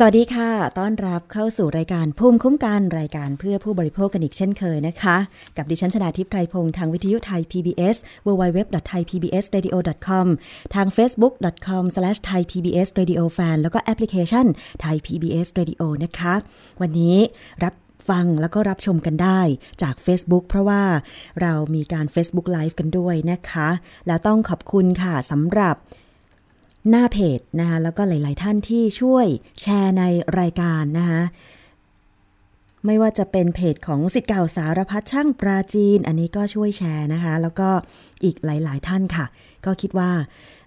สวัสดีค่ะ ต้อนรับเข้าสู่รายการภูมิคุ้มกันรายการเพื่อผู้บริโภคกันอีกเช่นเคยนะคะ กับดิฉันชนาทิพไพรพงศ์ทางวิทยุไทย PBS www.thaipbsradio.com ทาง facebook.com/thaipbsradiofan แล้วก็แอปพลิเคชัน Thai PBS Radio นะคะ วันนี้รับฟังแล้วก็รับชมกันได้จาก Facebook เพราะว่าเรามีการ Facebook Live กันด้วยนะคะ แล้วต้องขอบคุณค่ะสำหรับ หน้าเพจนะคะแล้วก็หลาย ๆ ท่านที่ช่วยแชร์ในรายการนะคะไม่ว่าจะเป็นเพจของสิทธิ์เก่าสารพัดช่างปราจีน อันนี้ก็ช่วยแชร์นะคะ แล้วก็อีกหลาย ๆ ท่านค่ะ ก็คิดว่า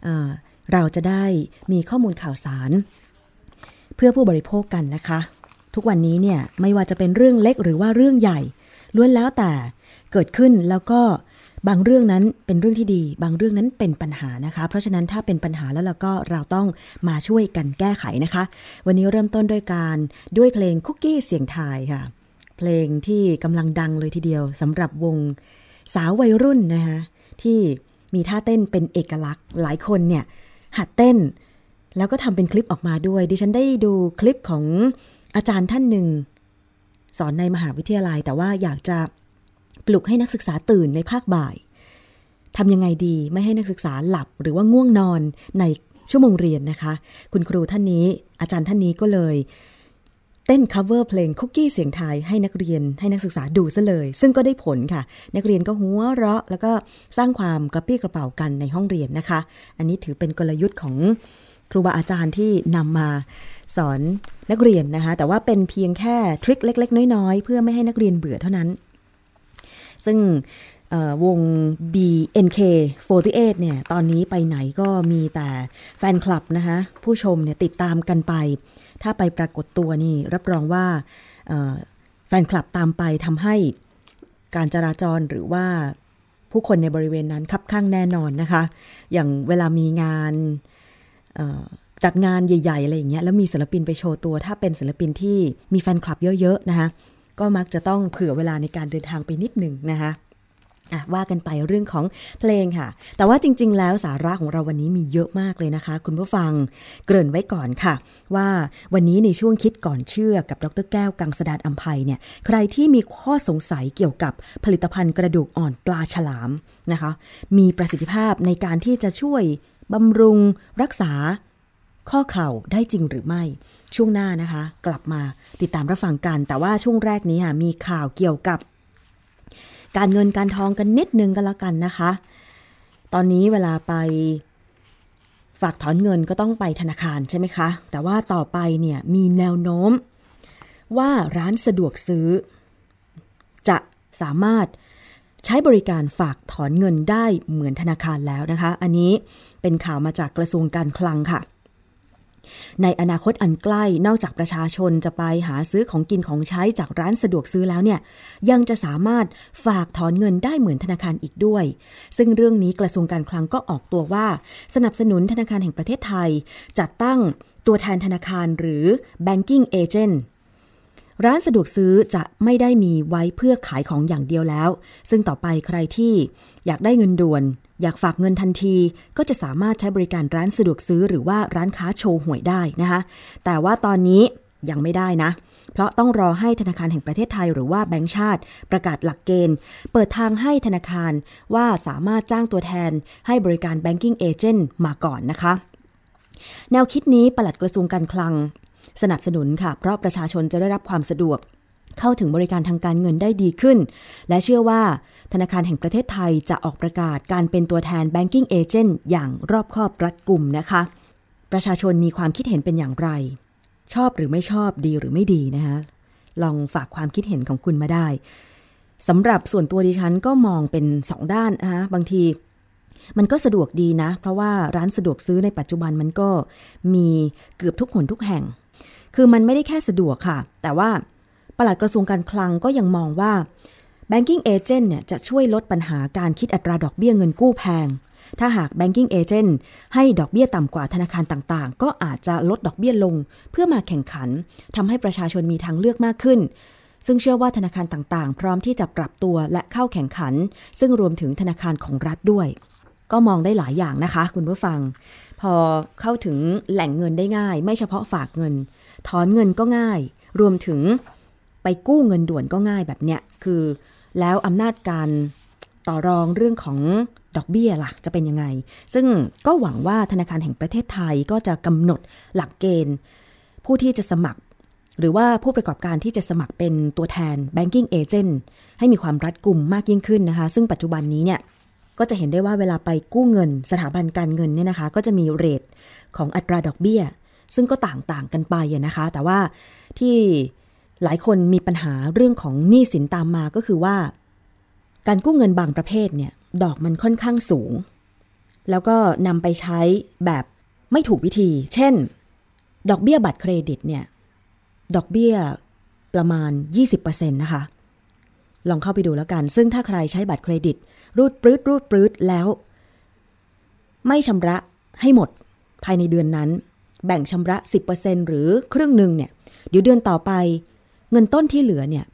เเราจะได้มีข้อมูลข่าวสาร เพื่อผู้บริโภคกันนะคะ ทุกวันนี้เนี่ยไม่ว่าจะเป็นเรื่องเล็กหรือว่าเรื่องใหญ่ล้วนแล้วแต่เกิดขึ้นแล้วก็ บางเรื่องนั้นเป็นเรื่องที่ดี บางเรื่องนั้นเป็นปัญหานะคะ เพราะฉะนั้นถ้าเป็นปัญหาแล้วเราก็เราต้องมาช่วยกันแก้ไขนะคะ วันนี้เริ่มต้นด้วยการด้วยเพลงคุกกี้เสียงไทยค่ะ เพลงที่กำลังดังเลยทีเดียวสำหรับวงสาววัยรุ่นนะคะที่มีท่าเต้นเป็นเอกลักษณ์ หลายคนเนี่ยหัดเต้น แล้วก็ทำเป็นคลิปออกมาด้วย ดิฉันได้ดูคลิปของอาจารย์ท่านหนึ่ง สอนในมหาวิทยาลัย แต่ว่าอยากจะ ปลุกให้นักศึกษาตื่นในภาคบ่ายทำยังไงดีไม่ให้นักศึกษาหลับหรือว่าง่วงนอนในชั่วโมงเรียนนะคะ คุณครูท่านนี้ อาจารย์ท่านนี้ก็เลย เต้น cover เพลงคุกกี้เสียงไทยให้นักเรียนให้นักศึกษาดูซะเลย ซึ่งก็ได้ผลค่ะ นักเรียนก็หัวเราะ แล้วก็สร้างความกระปี้กระเป๋ากันในห้องเรียนนะคะ อันนี้ถือเป็นกลยุทธ์ของครูบาอาจารย์ที่นำมาสอนนักเรียนนะคะ แต่ว่าเป็นเพียงแค่ทริคเล็ก ๆ น้อยๆ เพื่อไม่ให้นักเรียนเบื่อเท่านั้น ซึ่งวง BNK48 เนี่ย ตอนนี้ไปไหนก็มีแต่แฟนคลับนะคะ ผู้ชมเนี่ยติดตามกันไป ถ้าไปปรากฏตัวนี่ รับรองว่าแฟนคลับตามไปทำให้การจราจรหรือว่าผู้คนในบริเวณนั้นคับข้างแน่นอนนะคะ อย่างเวลามีงานจัดงานใหญ่ๆอะไรอย่างเงี้ย แล้วมีศิลปินไปโชว์ตัว ถ้าเป็นศิลปินที่มีแฟนคลับเยอะๆนะคะ ก็มักจะต้องเผื่อเวลาในการเดินทางไปนิดหนึ่งนะคะว่ากันไปเรื่องของเพลงค่ะ แต่ว่าจริง ๆ แล้วสาระของเราวันนี้มีเยอะมากเลยนะคะ คุณผู้ฟังเกริ่นไว้ก่อนค่ะ ว่าวันนี้ในช่วงคิดก่อนเชื่อกับดรแก้วกังสดานอัมภัยเนี่ย ใครที่มีข้อสงสัยเกี่ยวกับผลิตภัณฑ์กระดูกอ่อนปลาฉลามนะคะ มีประสิทธิภาพในการที่จะช่วยบำรุงรักษาข้อเข่าได้จริงหรือไม่ ช่วงหน้านะคะ กลับมาติดตามรับฟังกัน แต่ว่าช่วงแรกนี้ค่ะมีข่าวเกี่ยวกับ การเงินการทองกันนิดนึงกันแล้วกันนะคะ ตอนนี้เวลาไปฝากถอนเงินก็ต้องไปธนาคารใช่ไหมคะ แต่ว่าต่อไปเนี่ยมีแนวโน้ม ว่าร้านสะดวกซื้อ จะสามารถใช้บริการฝากถอนเงินได้เหมือนธนาคารแล้วนะคะ อันนี้เป็นข่าวมาจากกระทรวงการคลังค่ะ ในอนาคตอันใกล้นอกจากประชาชนจะไปหาซื้อของกินของใช้จากร้านสะดวกซื้อแล้วเนี่ยยังจะสามารถฝากถอนเงินได้เหมือนธนาคารอีกด้วย ซึ่งเรื่องนี้กระทรวงการคลังก็ออกตัวว่า สนับสนุนธนาคารแห่งประเทศไทย จัดตั้งตัวแทนธนาคารหรือ banking agent ร้านสะดวกซื้อจะไม่ได้มีไว้เพื่อขายของอย่างเดียวแล้ว ซึ่งต่อไปใครที่อยากได้เงินด่วน อยากฝากเงินทันที ก็จะสามารถใช้บริการร้านสะดวกซื้อหรือว่าร้านค้าโชว์หวยได้นะคะ แต่ว่าตอนนี้ยังไม่ได้นะ เพราะต้องรอให้ธนาคารแห่งประเทศไทยหรือว่าแบงก์ชาติ ประกาศหลักเกณฑ์ เปิดทางให้ธนาคารว่าสามารถจ้างตัวแทน ให้บริการ banking agent มาก่อนนะคะ แนวคิดนี้ปลัดกระทรวงการคลัง สนับสนุนค่ะ เพราะประชาชนจะได้รับความสะดวก เข้าถึงบริการทางการเงินได้ดีขึ้น และเชื่อว่าธนาคารแห่งประเทศไทยจะออกประกาศการเป็นตัวแทน banking agent อย่างรอบคอบรัดกุมนะคะ ประชาชนมีความคิดเห็นเป็นอย่างไร ชอบหรือไม่ชอบดีหรือไม่ดีนะคะลองฝากความคิดเห็นของคุณมาได้สำหรับส่วนตัวดิฉันก็มองเป็นสองด้านนะคะบางทีมันก็สะดวกดีนะ เพราะว่าร้านสะดวกซื้อในปัจจุบันมันก็มีเกือบทุกหนทุกแห่ง คือมันไม่ได้แค่สะดวกค่ะ แต่ว่าปลัดกระทรวงการคลังก็ยังมองว่า Banking Agent เนี่ยจะช่วยลดปัญหาการคิดอัตราดอกเบี้ยเงินกู้แพง ถ้าหาก Banking Agent ให้ดอกเบี้ยต่ำกว่าธนาคารต่างๆ ก็อาจจะลดดอกเบี้ยลง เพื่อมาแข่งขันทำให้ประชาชนมีทางเลือกมากขึ้น ซึ่งเชื่อว่าธนาคารต่างๆ พร้อมที่จะปรับตัวและเข้าแข่งขัน ซึ่งรวมถึงธนาคารของรัฐด้วย ก็มองได้หลายอย่างนะคะ คุณผู้ฟัง พอเข้าถึงแหล่งเงินได้ง่าย ไม่เฉพาะฝากเงิน ถอนเงินก็ง่าย รวมถึงไปกู้เงินด่วนก็ง่ายแบบเนี้ยคือแล้วอำนาจการต่อรองเรื่องของดอกเบี้ยล่ะจะเป็นยังไง ซึ่งก็หวังว่าธนาคารแห่งประเทศไทยก็จะกำหนดหลักเกณฑ์ ผู้ที่จะสมัคร หรือว่าผู้ประกอบการที่จะสมัครเป็นตัวแทน banking agent ให้มีความรัดกุมมากยิ่งขึ้นนะคะ ซึ่งปัจจุบันนี้เนี่ยก็จะเห็นได้ว่าเวลาไปกู้เงินสถาบันการเงินเนี่ยนะคะ ก็จะมีเรทของอัตราดอกเบี้ย ซึ่งก็ต่างๆกันไปนะคะ แต่ว่าที่หลายคนมีปัญหาเรื่องของหนี้สินตามมาก็คือว่า การกู้เงินบางประเภทเนี่ยดอกมันค่อนข้างสูง แล้วก็นำไปใช้แบบไม่ถูกวิธี เช่น ดอกเบี้ยบัตรเครดิตเนี่ยดอกเบี้ยประมาณ 20%นะคะ ลองเข้าไปดูแล้วกัน ซึ่งถ้าใครใช้บัตรเครดิต รูดปรื้ดรูดปรื้ดแล้ว ไม่ชำระให้หมดภายในเดือนนั้น แบ่งชำระ 10%หรือครึ่งหนึ่งเนี่ยเดี๋ยวเดือนต่อไป เงินต้นที่เหลือเนี่ย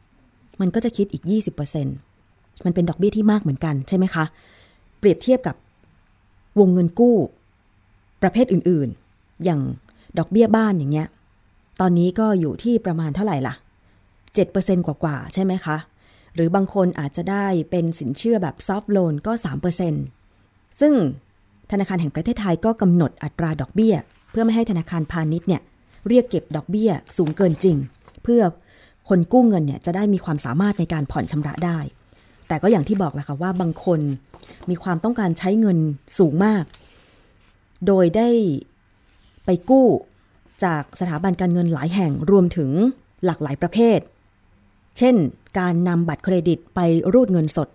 มันก็จะคิดอีก 20%มันเป็นดอกเบี้ยที่มากเหมือนกันใช่ไหมคะ เปรียบเทียบกับวงเงินกู้ ประเภทอื่นๆ อย่างดอกเบี้ยบ้านอย่างเงี้ย ตอนนี้ก็อยู่ที่ประมาณเท่าไหร่ล่ะ 7%กว่าๆ ใช่ไหมคะ หรือบางคนอาจจะได้เป็นสินเชื่อแบบซอฟท์โลนก็ 3%ซึ่งธนาคารแห่งประเทศไทยก็กำหนดอัตราดอกเบี้ย เพื่อไม่ให้ธนาคารพาณิชย์เนี่ยเรียกเก็บดอกเบี้ยสูงเกินจริง เพื่อคนกู้เงินเนี่ยจะได้มีความสามารถในการผ่อนชำระได้ แต่ก็อย่างที่บอกแหละค่ะว่าบางคนมีความต้องการใช้เงินสูงมาก โดยได้ไปกู้จากสถาบันการเงินหลายแห่งรวมถึงหลากหลายประเภท เช่น การนำบัตรเครดิตไปรูดเงินสด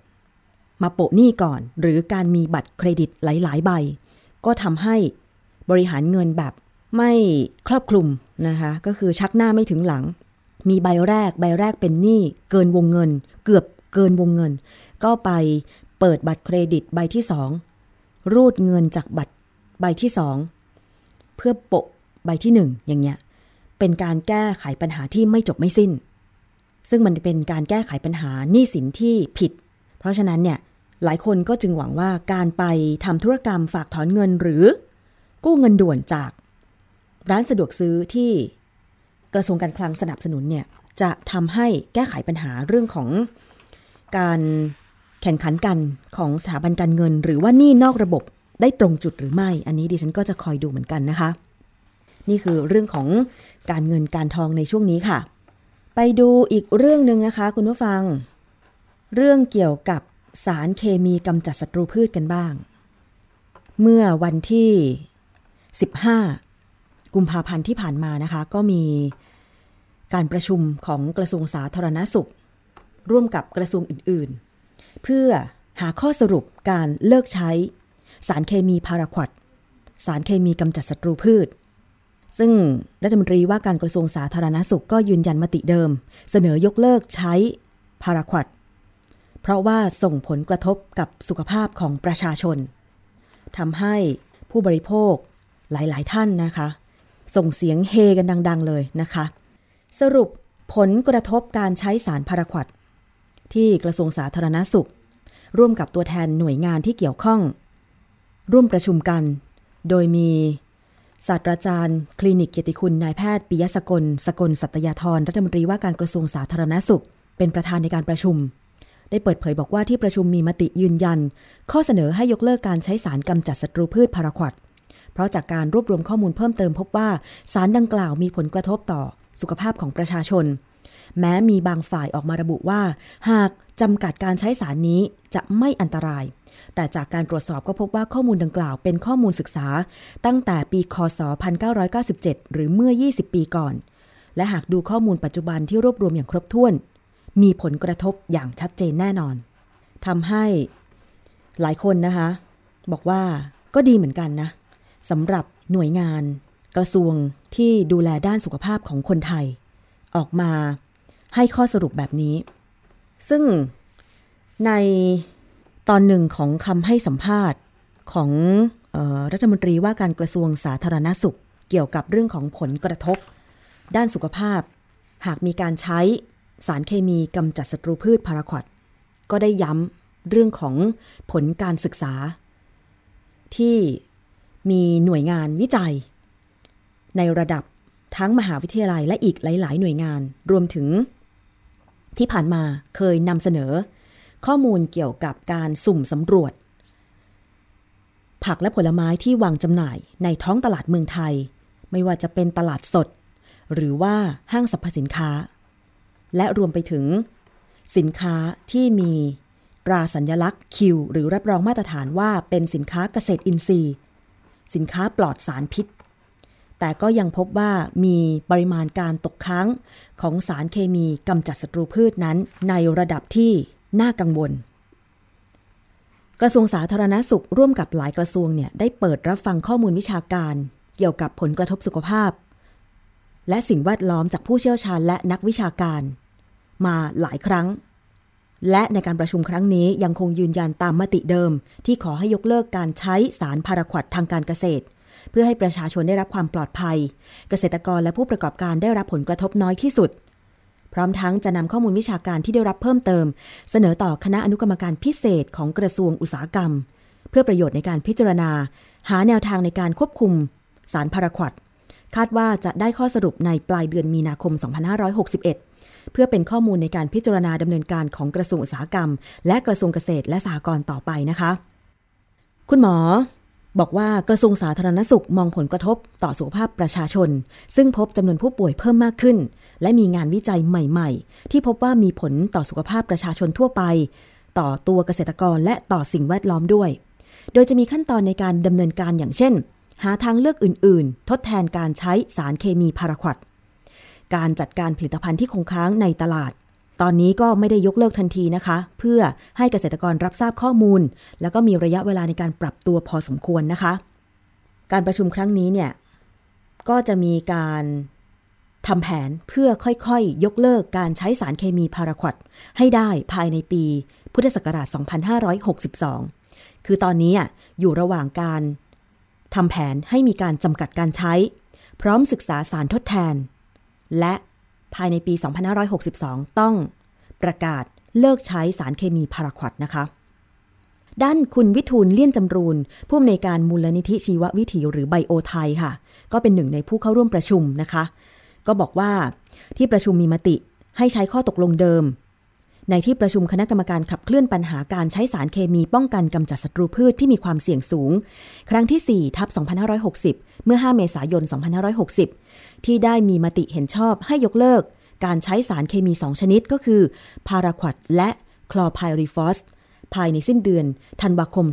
มาโปะหนี้ก่อน หรือการมีบัตรเครดิตหลาย ๆ ใบ ก็ทำให้ บริหารเงินแบบไม่ครอบคลุมนะคะ ก็คือชักหน้าไม่ถึงหลัง มีใบแรกใบแรกเป็นหนี้เกินวงเงิน เกือบเกินวงเงิน ก็ไปเปิดบัตรเครดิตใบที่สองรูดเงินจากบัตรใบที่สองเพื่อโปะใบที่หนึ่งอย่างเงี้ยเป็นการแก้ไขปัญหาที่ไม่จบไม่สิ้น ซึ่งมันเป็นการแก้ไขปัญหาหนี้สินที่ผิด เพราะฉะนั้นเนี่ยหลายคนก็จึงหวังว่าการไปทำธุรกรรมฝากถอนเงินหรือ กู้เงินด่วนจากร้านสะดวกซื้อที่กระทรวงการคลังสนับสนุนเนี่ยจะทำให้แก้ไขปัญหาเรื่องของการแข่งขันกันของสถาบันการเงิน หรือว่านี่นอกระบบได้ตรงจุดหรือไม่ อันนี้ดิฉันก็จะคอยดูเหมือนกันนะคะ นี่คือเรื่องของการเงินการทองในช่วงนี้ค่ะ ไปดูอีกเรื่องหนึ่งนะคะ คุณผู้ฟัง เรื่องเกี่ยวกับสารเคมีกำจัดศัตรูพืชกันบ้าง เมื่อวันที่ 15 กุมภาพันธ์ที่ผ่านมานะคะ ก็มีการประชุมของกระทรวงสาธารณสุข ร่วมกับกระทรวงอื่นๆ เพื่อหาข้อสรุปการเลิกใช้ สารเคมีพาราควดสารเคมีกำจัดศัตรูพืช ซึ่งรัฐมนตรีว่าการกระทรวงสาธารณสุขก็ยืนยันมติเดิม เสนอยกเลิกใช้พาราควดเพราะว่าส่งผลกระทบกับสุขภาพของประชาชนทำให้ผู้บริโภค หลายๆ ท่านนะคะ ส่งเสียงเฮกันดัง ๆ เลยนะคะ สรุปผลกระทบการใช้สารพาราควดที่กระทรวงสาธารณสุข ร่วมกับตัวแทนหน่วยงานที่เกี่ยวข้อง ร่วมประชุมกัน โดยมีศาสตราจารย์ คลินิกเกียรติคุณนายแพทย์ปิยสกล สกลสัตยาธรรัฐมนตรีว่าการกระทรวงสาธารณสุข เป็นประธานในการประชุม ได้เปิดเผยบอกว่าที่ประชุมมีมติยืนยัน ข้อเสนอให้ยกเลิกการใช้สารกำจัดศัตรูพืชพาราควด เพราะจากการรวบรวมข้อมูลเพิ่มเติมพบว่าสารดังกล่าวมีผลกระทบต่อสุขภาพของประชาชน แม้มีบางฝ่ายออกมาระบุว่า หากจำกัดการใช้สารนี้จะไม่อันตราย แต่จากการตรวจสอบก็พบว่าข้อมูลดังกล่าวเป็นข้อมูลศึกษา ตั้งแต่ปีคศ 1997 หรือเมื่อ 20 ปีก่อน และหากดูข้อมูลปัจจุบันที่รวบรวมอย่างครบถ้วน มีผลกระทบอย่างชัดเจนแน่นอนทำให้หลายคนนะคะ บอกว่าก็ดีเหมือนกันนะ สำหรับหน่วยงาน กระทรวงที่ดูแลด้านสุขภาพของคนไทย ออกมาให้ข้อสรุปแบบนี้ ซึ่งในตอนหนึ่งของคำให้สัมภาษณ์ของออรัฐมนตรีว่าการกระทรวงสาธารณสุข เกี่ยวกับเรื่องของผลกระทบ ด้านสุขภาพ หากมีการใช้สารเคมีกำจัดศัตรูพืชพาราควดก็ได้ย้ำเรื่องของผลการศึกษา ที่ มีหน่วยงานวิจัย ในระดับทั้งมหาวิทยาลัยและอีกหลาย ๆ หน่วยงาน รวมถึง ที่ผ่านมาเคยนำเสนอ ข้อมูลเกี่ยวกับการสุ่มสำรวจ ผักและผลไม้ที่วางจำหน่ายในท้องตลาดเมืองไทย ไม่ว่าจะเป็นตลาดสด หรือว่าห้างสรรพสินค้า และรวมไปถึง สินค้าที่มีตราสัญญลักษณ์คิวหรือรับรองมาตรฐานว่าเป็นสินค้าเกษตรอินทรีย์ สินค้าปลอดสารพิษ แต่ก็ยังพบว่ามีปริมาณการตกค้างของสารเคมีกำจัดศัตรูพืชนั้น ในระดับที่น่ากังวล กระทรวงสาธารณาสุขร่วมกับหลายกระทรวงเนี่ยได้เปิดรับฟังข้อมูลวิชาการ เกี่ยวกับผลกระทบสุขภาพ และสิ่งแวดล้อมจากผู้เชี่ยวชาญและนักวิชาการ มาหลายครั้ง และในการประชุมครั้งนี้ยังคงยืนยันตามมติเดิม ที่ขอให้ยกเลิกการใช้สารพาราควดทางการเกษตร เพื่อให้ประชาชนได้รับความปลอดภัย เกษตรกรและผู้ประกอบการได้รับผลกระทบน้อยที่สุด พร้อมทั้งจะนำข้อมูลวิชาการที่ได้รับเพิ่มเติม เสนอต่อคณะอนุกรรมการพิเศษของกระทรวงอุตสาหกรรม เพื่อประโยชน์ในการพิจารณา หาแนวทางในการควบคุม สารพาราควดคาดว่าจะได้ข้อสรุปในปลายเดือนมีนาคม 2561 เพื่อเป็นข้อมูลในการพิจารณาดำเนินการของกระทรวงอุตสาหกรรม และกระทรวงเกษตรและสหกรณ์ต่อไปนะคะ คุณหมอบอกว่ากระทรวงสาธารณสุขมองผลกระทบต่อสุขภาพประชาชน ซึ่งพบจำนวนผู้ป่วยเพิ่มมากขึ้น และมีงานวิจัยใหม่ ๆ ที่พบว่ามีผลต่อสุขภาพประชาชนทั่วไป ต่อตัวเกษตรกรและต่อสิ่งแวดล้อมด้วย โดยจะมีขั้นตอนในการดำเนินการอย่างเช่น หาทางเลือกอื่น ๆ ทดแทนการใช้สารเคมีพาราควด การจัดการผลิตภัณฑ์ที่คงค้างในตลาด ตอนนี้ก็ไม่ได้ยกเลิกทันทีนะคะ เพื่อให้เกษตรกรรับทราบข้อมูล แล้วก็มีระยะเวลาในการปรับตัวพอสมควรนะคะ การประชุมครั้งนี้เนี่ยก็จะมีการทำแผนเพื่อค่อยๆยยกเลิกการใช้สารเคมีพาราควดให้ได้ภายในปีพุทธศักราช 2562 คือตอนนี้อยู่ระหว่างการทำแผนให้มีการจำกัดการใช้ พร้อมศึกษาสารทดแทน และภายในปี 2562 ต้องประกาศเลิกใช้สารเคมีพาราควดนะคะ ด้านคุณวิทูลเลี่ยนจำรูนผู้อำนวยการมูลนิธิชีววิถีหรือไบโอไทยค่ะ ก็เป็นหนึ่งในผู้เข้าร่วมประชุมนะคะ ก็บอกว่าที่ประชุมมีมติให้ใช้ข้อตกลงเดิม ในที่ประชุมคณะกรรมการขับเคลื่อนปัญหาการใช้สารเคมีป้องกันกำจัดศัตรูพืชที่มีความเสี่ยงสูง ครั้งที่4ทับ2560 เมื่อ 5 เมษายน 2560 ที่ได้มีมติเห็นชอบให้ยกเลิก การใช้สารเคมี 2 ชนิดก็คือ พาราควดและคลอไพริฟอสภายในสิ้นเดือนธันวาคม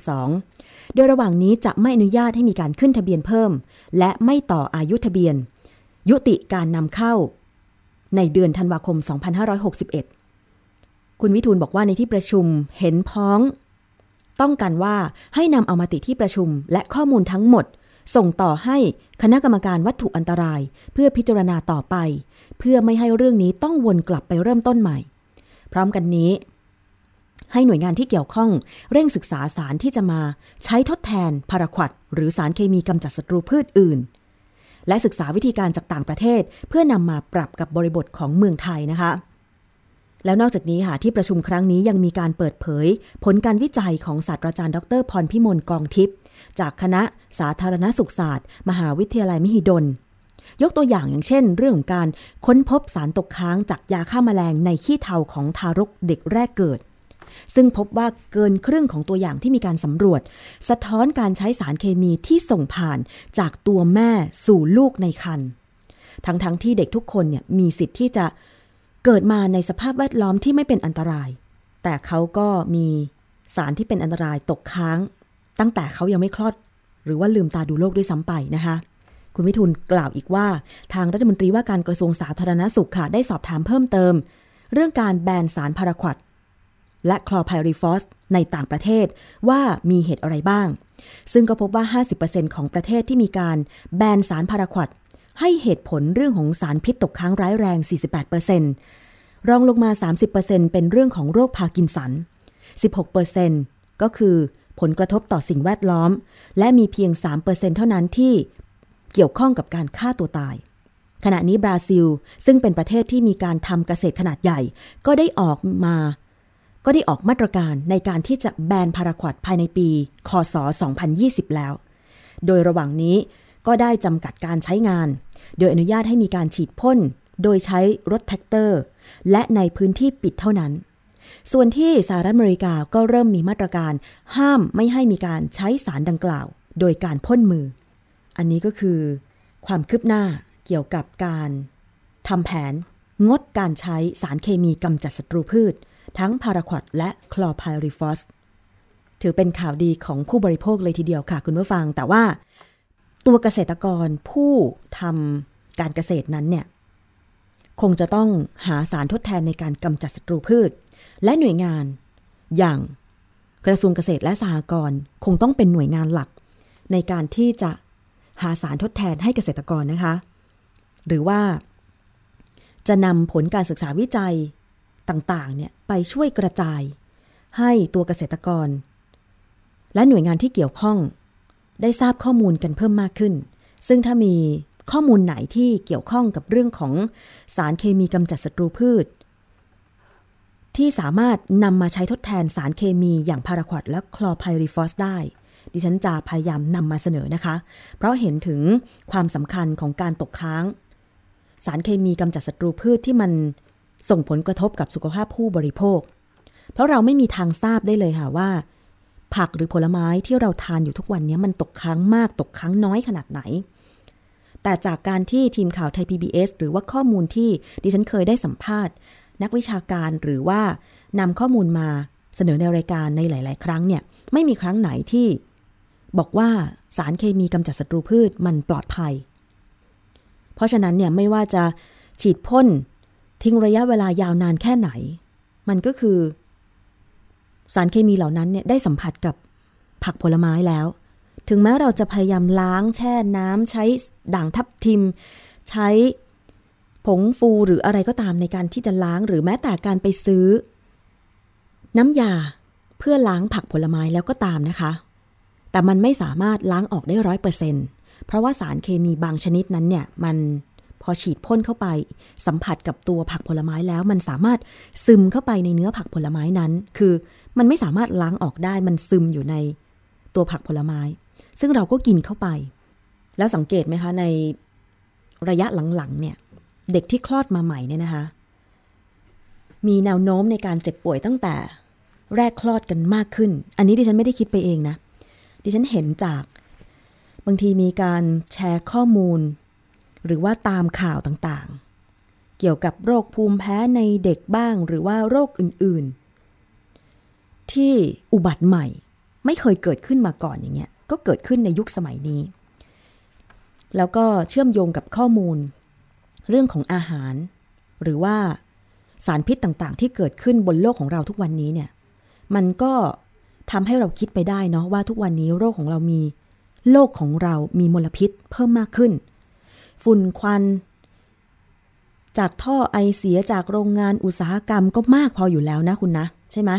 2562 โดยระหว่างนี้จะไม่อนุญาตให้มีการขึ้นทะเบียนเพิ่ม และไม่ต่ออายุทะเบียน ยุติการนำเข้า ในเดือนธันวาคม 2561 คุณวิทูลบอกว่าในที่ประชุมเห็นพ้อง ต้องการว่าให้นำเอามาติที่ประชุมและข้อมูลทั้งหมด ส่งต่อให้คณะกรรมการวัตถุอันตราย เพื่อพิจารณาต่อไป เพื่อไม่ให้เรื่องนี้ต้องวนกลับไปเริ่มต้นใหม่ พร้อมกันนี้ ให้หน่วยงานที่เกี่ยวข้องเร่งศึกษาสารที่จะมา ใช้ทดแทนพาราควดหรือสารเคมีกำจัดศัตรูพืชอื่นและศึกษาวิธีการจากต่างประเทศ เพื่อนำมาปรับกับบริบทของเมืองไทยนะคะ แล้วนอกจากนี้ค่ะที่ประชุมครั้งนี้ยังมีการเปิดเผย ผลการวิจัยของศาสตราจารย์ดรพรพิมลกองทิพย์จากคณะสาธารณสุขศาสตร์ มหาวิทยาลัยมหิดล ยกตัวอย่างอย่างเช่น เรื่องการค้นพบสารตกค้างจากยาฆ่ามาแมลงในขี้เถ้าของทารกเด็กแรกเกิด ซึ่งพบว่าเกินครึ่งของตัวอย่างที่มีการสำรวจ สะท้อนการใช้สารเคมีที่ส่งผ่านจากตัวแม่สู่ลูกในครรภ์ทั้งๆทที่เด็กทุกคนเนี่ยมีสิทธิ์ที่จะ เกิดมาในสภาพแวดล้อมที่ไม่เป็นอันตราย แต่เขาก็มีสารที่เป็นอันตรายตกค้าง ตั้งแต่เขายังไม่คลอด หรือว่าลืมตาดูโลกด้วยซ้ำไปนะคะ คุณวิทูลกล่าวอีกว่า ทางรัฐมนตรีว่าการกระทรวงสาธารณสุขค่ะได้สอบถามเพิ่มเติม เรื่องการแบนสารพาราควดและคลอไพริฟอสในต่างประเทศว่ามีเหตุอะไรบ้าง ซึ่งก็พบว่า 50%ของประเทศที่มีการแบนสารพาราควอต ให้เหตุผลเรื่องของสารพิษตกค้างร้ายแรง 48%รองลงมา 30%เป็นเรื่องของโรคพาร์กินสัน 16%ก็คือผลกระทบต่อสิ่งแวดล้อม และมีเพียง 3%เท่านั้นที่เกี่ยวข้องกับการฆ่าตัวตาย ขณะนี้บราซิลซึ่งเป็นประเทศที่มีการทำเกษตรขนาดใหญ่ ก็ได้ออกมา ก็ได้ออกมาตรการในการที่จะแบนพาราควอตภายในปี คศ 2020 แล้ว โดยระหว่างนี้ก็ได้จำกัดการใช้งาน โดยอนุญาตให้มีการฉีดพ่น โดยใช้รถแทรกเตอร์ และในพื้นที่ปิดเท่านั้น ส่วนที่สหรัฐอเมริกาก็เริ่มมีมาตรการห้ามไม่ให้มีการใช้สารดังกล่าว โดยการพ่นมือ อันนี้ก็คือ ความคืบหน้าเกี่ยวกับการทำแผน งดการใช้สารเคมีกำจัดศัตรูพืช ทั้งพาราควอดและคลอไพริฟอสถือเป็นข่าวดีของผู้บริโภคเลยทีเดียวค่ะคุณผู้ฟัง แต่ว่า ตัวเกษตรกรผู้ทำการเกษตรนั้นเนี่ยคงจะต้องหาสารทดแทนในการกำจัดศัตรูพืช และหน่วยงานอย่างกระทรวงเกษตรและสหกรณ์คงต้องเป็นหน่วยงานหลัก ในการที่จะหาสารทดแทนให้เกษตรกรนะคะ หรือว่า จะนำผลการศึกษาวิจัยต่างๆเนี่ยไปช่วยกระจาย ให้ตัวเกษตรกร และหน่วยงานที่เกี่ยวข้อง ได้ทราบข้อมูลกันเพิ่มมากขึ้น ซึ่งถ้ามีข้อมูลไหนที่เกี่ยวข้องกับเรื่องของสารเคมีกำจัดศัตรูพืช ที่สามารถนำมาใช้ทดแทนสารเคมีอย่างพาราควดและคลอไพริฟอสได้ ดิฉันจะพยายามนำมาเสนอนะคะ เพราะเห็นถึงความสำคัญของการตกค้าง สารเคมีกำจัดศัตรูพืชที่มันส่งผลกระทบกับสุขภาพผู้บริโภค เพราะเราไม่มีทางทราบได้เลยค่ะว่า ผักหรือผลไม้ที่เราทานอยู่ทุกวันนี้มันตกค้างมากตกค้างน้อยขนาดไหน แต่จากการที่ทีมข่าวไทย PBS หรือว่าข้อมูลที่ดิฉันเคยได้สัมภาษณ์ นักวิชาการหรือว่านำข้อมูลมาเสนอในรายการในหลาย ๆ ครั้งเนี่ยไม่มีครั้งไหนที่ บอกว่าสารเคมีกำจัดศัตรูพืชมันปลอดภัย เพราะฉะนั้นเนี่ยไม่ว่าจะฉีดพ่นทิ้งระยะเวลายาวนานแค่ไหน มันก็คือ สารเคมีเหล่านั้นเนี่ยได้สัมผัสกับผักผลไม้แล้ว ถึงแม้เราจะพยายามล้างแช่น้ำใช้ด่างทับทิม ใช้ผงฟูหรืออะไรก็ตามในการที่จะล้างหรือแม้แต่การไปซื้อ น้ำยาเพื่อล้างผักผลไม้แล้วก็ตามนะคะ แต่มันไม่สามารถล้างออกได้ร้อยเปอร์เซ็นเพราะว่าสารเคมีบางชนิดนั้นเนี่ยมันพอฉีดพ่นเข้าไป สัมผัสกับตัวผักผลไม้แล้วมันสามารถซึมเข้าไปในเนื้อผักผลไม้นั้น คือ มันไม่สามารถล้างออกได้มันซึมอยู่ในตัวผักผลไม้ ซึ่งเราก็กินเข้าไป แล้วสังเกตไหมคะในระยะหลังๆเนี่ย เด็กที่คลอดมาใหม่เนี่ยนะคะ มีแนวโน้มในการเจ็บป่วยตั้งแต่แรกคลอดกันมากขึ้น อันนี้ดิฉันไม่ได้คิดไปเองนะ ดิฉันเห็นจาก บางทีมีการแชร์ข้อมูล หรือว่าตามข่าวต่างๆ เกี่ยวกับโรคภูมิแพ้ในเด็กบ้างหรือว่าโรคอื่นๆ ที่อุบัติใหม่ ไม่เคยเกิดขึ้นมาก่อนอย่างเงี้ยก็เกิดขึ้นในยุคสมัยนี้ แล้วก็เชื่อมโยงกับข้อมูล เรื่องของอาหาร หรือว่าสารพิษต่างๆ ที่เกิดขึ้นบนโลกของเราทุกวันนี้เนี่ย มันก็ทำให้เราคิดไปได้เนาะว่าทุกวันนี้โรคของเรามี โลกของเรามีมลพิษเพิ่มมากขึ้น ฝุ่นควัน จากท่อไอเสียจากโรงงานอุตสาหกรรมก็มากพออยู่แล้วนะคุณนะ ใช่ไหม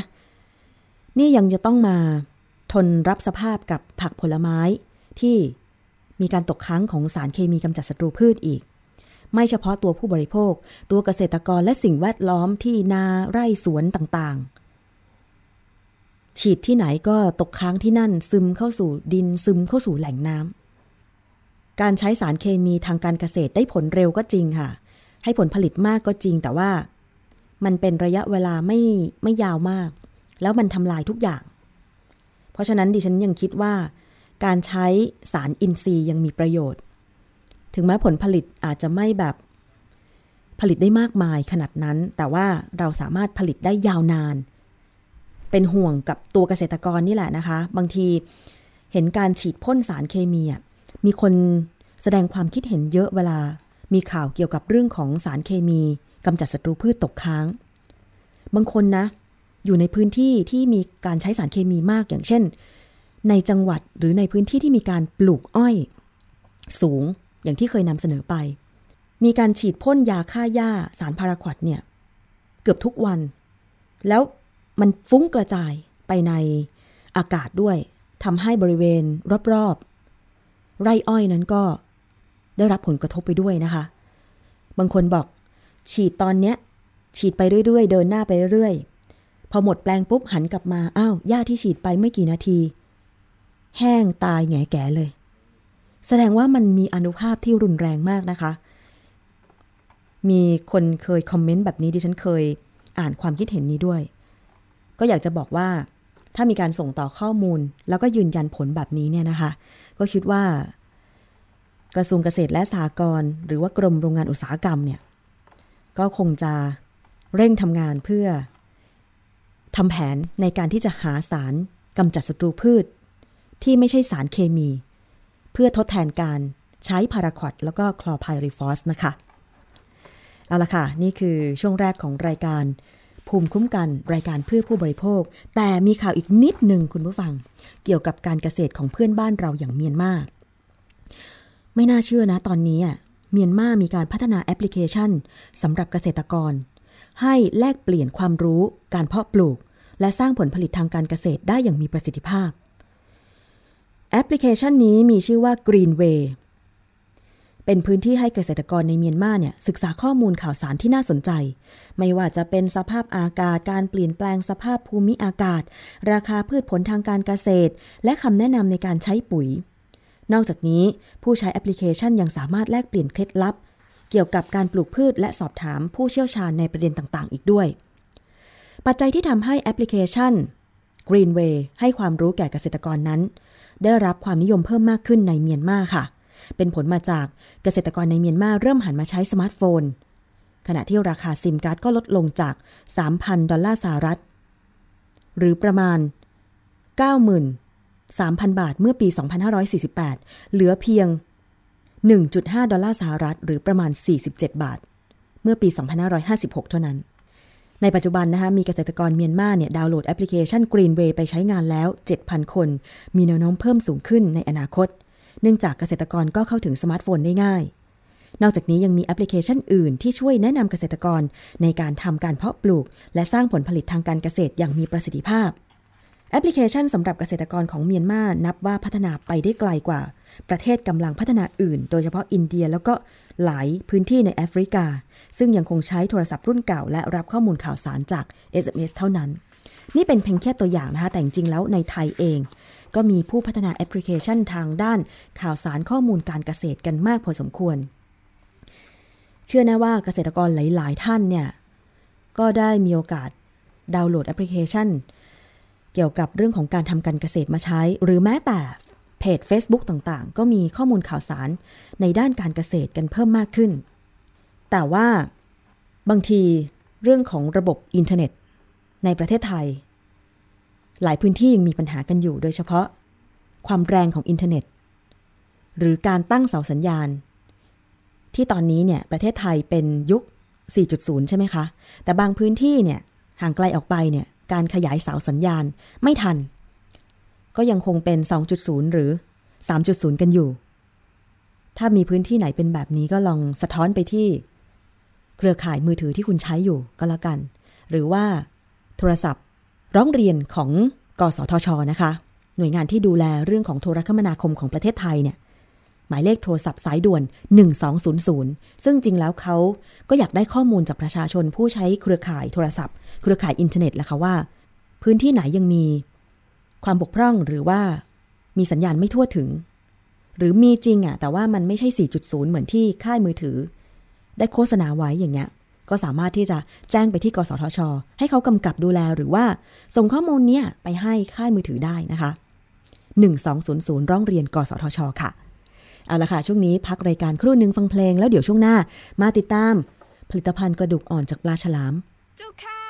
นี่ยังจะต้องมาทนรับสภาพกับผักผลไม้ที่มีการตกค้างของสารเคมีกำจัดศัตรูพืชอีก ไม่เฉพาะตัวผู้บริโภค ตัวเกษตรกรและสิ่งแวดล้อมที่นาไร่สวนต่างๆ ฉีดที่ไหนก็ตกค้างที่นั่นซึมเข้าสู่ดินซึมเข้าสู่แหล่งน้ำการใช้สารเคมีทางการเกษตรได้ผลเร็วก็จริงค่ะ ให้ผลผลิตมากก็จริงแต่ว่า มันเป็นระยะเวลาไม่ไม่ยาวมาก แล้วมันทำลายทุกอย่าง เพราะฉะนั้นดิฉันยังคิดว่า การใช้สารอินทรีย์ยังมีประโยชน์ ถึงแม้ผลผลิตอาจจะไม่แบบผลิตได้มากมายขนาดนั้น แต่ว่าเราสามารถผลิตได้ยาวนาน เป็นห่วงกับตัวเกษตรกรนี่แหละนะคะ บางทีเห็นการฉีดพ่นสารเคมีมีคนแสดงความคิดเห็นเยอะเวลา มีข่าวเกี่ยวกับเรื่องของสารเคมีกำจัดศัตรูพืชตกค้าง บางคนนะ อยู่ในพื้นที่ที่มีการใช้สารเคมีมากอย่างเช่น ในจังหวัดหรือในพื้นที่ที่มีการปลูกอ้อย สูงอย่างที่เคยนำเสนอไป มีการฉีดพ่นยาฆ่าหญ้าสารพาราควดเนี่ย เกือบทุกวัน แล้วมันฟุ้งกระจายไปในอากาศด้วยทำให้บริเวณรอบๆ ไร่อ้อยนั้นก็ได้รับผลกระทบไปด้วยนะคะ บางคนบอก ฉีดตอนเนี้ย ฉีดไปเรื่อยๆ เดินหน้าไปเรื่อยๆ พอหมดแปลงปุ๊บหันกลับมาอ้าวหญ้าที่ฉีดไปไม่กี่นาที แห้งตายแงแก่เลย แสดงว่ามันมีอนุภาพที่รุนแรงมากนะคะ มีคนเคยคอมเมนต์แบบนี้ดิฉันเคยอ่านความคิดเห็นนี้ด้วย ก็อยากจะบอกว่า ถ้ามีการส่งต่อข้อมูล แล้วก็ยืนยันผลแบบนี้เนี่ยนะคะ ก็คิดว่า กระทรวงเกษตรและสหกรณ์หรือว่ากรมโรงงานอุตสาหกรรมเนี่ยก็คงจะเร่งทำงานเพื่อ ทำแผนในการที่จะหาสารกำจัดศัตรูพืช ที่ไม่ใช่สารเคมี เพื่อทดแทนการใช้พาราควดแล้วก็คลอไพริฟอสนะคะ เอาละค่ะ นี่คือช่วงแรกของรายการ ภูมิคุ้มกันรายการเพื่อผู้บริโภค แต่มีข่าวอีกนิดหนึ่งคุณผู้ฟัง เกี่ยวกับการเกษตรของเพื่อนบ้านเราอย่างเมียนมาไม่น่าเชื่อนะตอนนี้อะเมียนมามีการพัฒนาแอปพลิเคชันสำหรับเกษตรกร ให้แลกเปลี่ยนความรู้การเพาะปลูก และสร้างผลผลิตทางการเกษตรได้อย่างมีประสิทธิภาพ แอปพลิเคชันนี้มีชื่อว่า Greenway เป็นพื้นที่ให้เกษตรกรในเมียนมาเนี่ยศึกษาข้อมูลข่าวสารที่น่าสนใจ ไม่ว่าจะเป็นสภาพอากาศ การเปลี่ยนแปลงสภาพภูมิอากาศ ราคาพืชผลทางการเกษตร และคำแนะนำในการใช้ปุ๋ย นอกจากนี้ผู้ใช้แอปพลิเคชันยังสามารถแลกเปลี่ยนเคล็ดลับ เกี่ยวกับการปลูกพืชและสอบถามผู้เชี่ยวชาญในประเด็นต่างๆ อีกด้วย ปัจจัยที่ทำให้แอปพลิเคชัน Greenway ให้ความรู้แก่เกษตรกรนั้น ได้รับความนิยมเพิ่มมากขึ้นในเมียนมาค่ะ เป็นผลมาจากเกษตรกรในเมียนมาเริ่มหันมาใช้สมาร์ทโฟน ขณะที่ราคาซิมการ์ดก็ลดลงจาก 3,000 ดอลลาร์สหรัฐ หรือประมาณ93,000 บาทเมื่อปี 2548 เหลือเพียง 1.5 ดอลลาร์สหรัฐ หรือประมาณ 47 บาท เมื่อปี 2556 เท่านั้น ในปัจจุบันนะคะมีเกษตรกรเมียนมาเนี่ยดาวน์โหลดแอปพลิเคชัน Greenway ไปใช้งานแล้ว 7,000 คน มีแนวโน้มเพิ่มสูงขึ้นในอนาคต เนื่องจากเกษตรกรก็เข้าถึงสมาร์ทโฟนได้ง่าย นอกจากนี้ยังมีแอปพลิเคชันอื่นที่ช่วยแนะนำเกษตรกรในการทำการเพาะปลูก และสร้างผลผลิตทางการเกษตรอย่างมีประสิทธิภาพ แอปพลิเคชันสำหรับเกษตรกรของเมียนมานับว่าพัฒนาไปได้ไกลกว่า ประเทศกำลังพัฒนาอื่น โดยเฉพาะอินเดียแล้วก็หลายพื้นที่ในแอฟริกา ซึ่งยังคงใช้โทรศัพท์รุ่นเก่า และรับข้อมูลข่าวสารจาก SMS เท่านั้น นี่เป็นเพียงแค่ตัวอย่างนะคะ แต่จริงๆแล้วในไทยเอง ก็มีผู้พัฒนาแอปพลิเคชันทางด้านข่าวสารข้อมูลการเกษตรกันมากพอสมควร เชื่อแน่ว่าเกษตรกรหลาย ๆ ท่านเนี่ยก็ได้มีโอกาสดาวน์โหลดแอปพลิเคชัน เกี่ยวกับเรื่องของการทำการเกษตรมาใช้ หรือแม้แต่เพจ Facebook ต่างๆ ก็มีข้อมูลข่าวสารในด้านการเกษตรกันเพิ่มมากขึ้น แต่ว่าบางทีเรื่องของระบบอินเทอร์เน็ต ในประเทศไทย หลายพื้นที่ยังมีปัญหากันอยู่โดยเฉพาะ ความแรงของอินเทอร์เน็ต หรือการตั้งเสาสัญญาณ ที่ตอนนี้เนี่ยประเทศไทยเป็นยุค 4.0 ใช่ไหมคะ แต่บางพื้นที่เนี่ยห่างไกลออกไปเนี่ย การขยายเสาสัญญาณไม่ทัน ก็ยังคงเป็น 2.0 หรือ 3.0 กันอยู่ ถ้ามีพื้นที่ไหนเป็นแบบนี้ก็ลองสะท้อนไปที่ เครือข่ายมือถือที่คุณใช้อยู่ก็แล้วกัน หรือว่าโทรศัพท์ ร้องเรียนของกสทชนะคะ หน่วยงานที่ดูแลเรื่องของโทรคมนาคมของประเทศไทยเนี่ย หมายเลขโทรศัพท์สายด่วน 1200 ซึ่งจริงแล้วเขาก็อยากได้ข้อมูลจากประชาชนผู้ใช้เครือข่ายโทรศัพท์ เครือข่ายอินเทอร์เน็ตแหละค่ะว่า พื้นที่ไหนยังมี ความบกพร่องหรือว่ามีสัญญาณไม่ทั่วถึง หรือมีจริงอะแต่ว่ามันไม่ใช่ 4.0 เหมือนที่ค่ายมือถือ ได้โฆษณาไว้อย่างเงี้ยก็สามารถที่จะแจ้งไปที่กสทช ให้เขากำกับดูแลหรือว่า ส่งข้อมูลเนี้ยไปให้ค่ายมือถือได้นะคะ 1200 ร้องเรียนกสทช ค่ะ เอาละค่ะ ช่วงนี้พักรายการครู่หนึ่งฟังเพลงแล้วเดี๋ยวช่วงหน้า มาติดตามผลิตภัณฑ์กระดูกอ่อนจากปลาฉลาม เจ้าค่ะ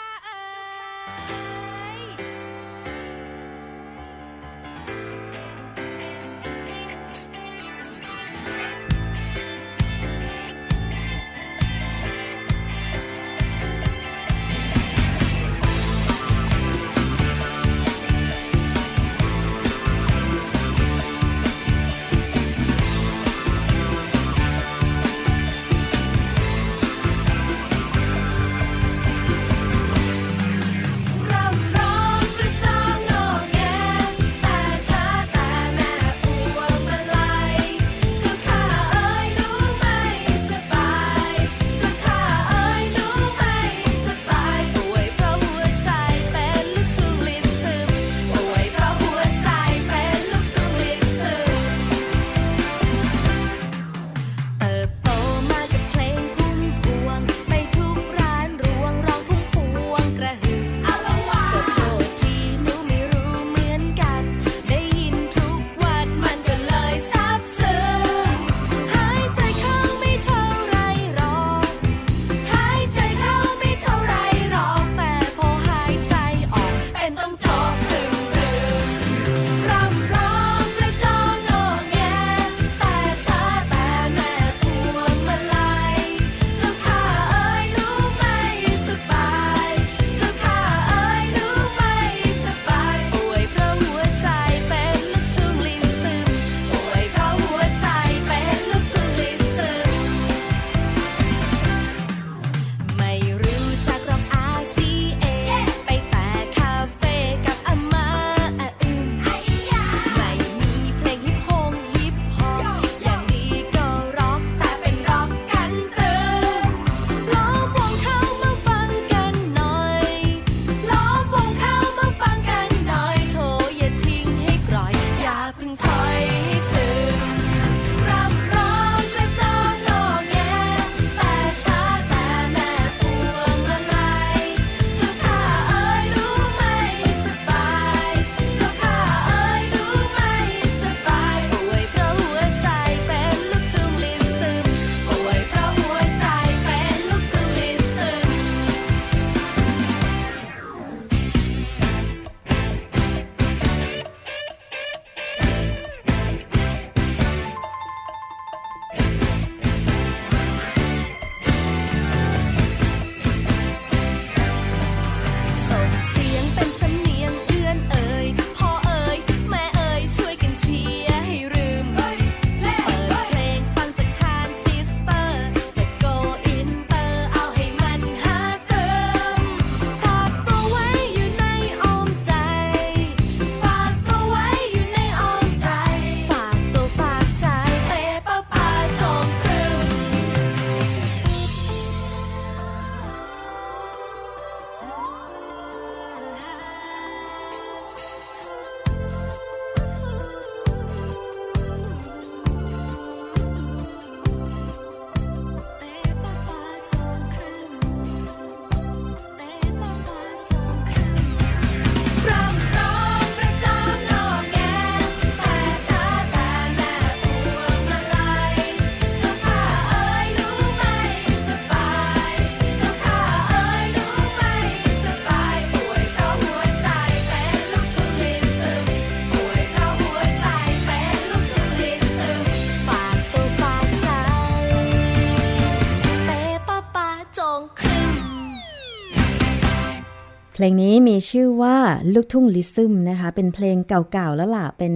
ลงนี้มีชื่อว่าลูกทุ่งลิซึมนะคะ เป็นเพลงเก่าๆแล้วล่ะ เป็น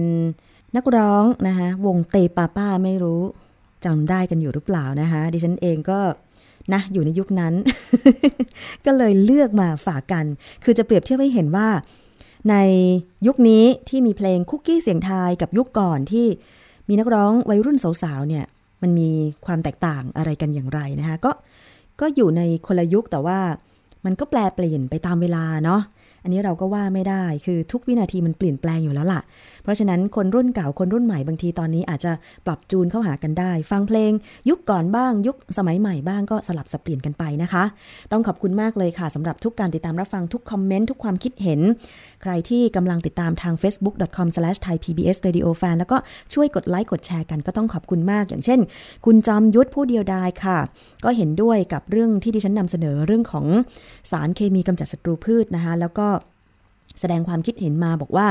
นักร้องนะคะวงเตปาป้าไม่รู้จำได้กันอยู่หรือเปล่านะคะ ดิฉันเองก็นะอยู่ในยุคนั้น ก็เลยเลือกมาฝากกัน คือจะเปรียบเทียบให้เห็นว่า ในยุคนี้ที่มีเพลงคุกกี้เสียงทายกับยุคก่อนที่มีนักร้องวัยรุ่นสาวๆเนี่ย มันมีความแตกต่างอะไรกันอย่างไรนะคะก็ก็อยู่ในคนละยุคแต่ว่า มันก็แปลเปลี่ยนไปตามเวลาเนาะ อันนี้เราก็ว่าไม่ได้ คือทุกวินาทีมันเปลี่ยนแปลงอยู่แล้วล่ะ เพราะฉะนั้นคนรุ่นเก่าคนรุ่นใหม่บางทีตอนนี้อาจจะปรับจูนเข้าหากันได้ ฟังเพลง ยุคก่อนบ้าง ยุคสมัยใหม่บ้างก็สลับสับเปลี่ยนกันไปนะคะ ต้องขอบคุณมากเลยค่ะสำหรับทุกการติดตามรับฟังทุกคอมเมนต์ทุกความคิดเห็น ใครที่กำลังติดตามทาง facebook.com/thaipbsradiofan แล้วก็ช่วยกดไลค์กดแชร์กันก็ต้องขอบคุณมาก อย่างเช่น คุณจอมยุทธผู้เดียวดายค่ะ ก็เห็นด้วยกับเรื่องที่ดิฉันนำเสนอเรื่องของสารเคมีกำจัดศัตรูพืชนะคะแล้วก็ แสดงความคิดเห็นมาบอกว่า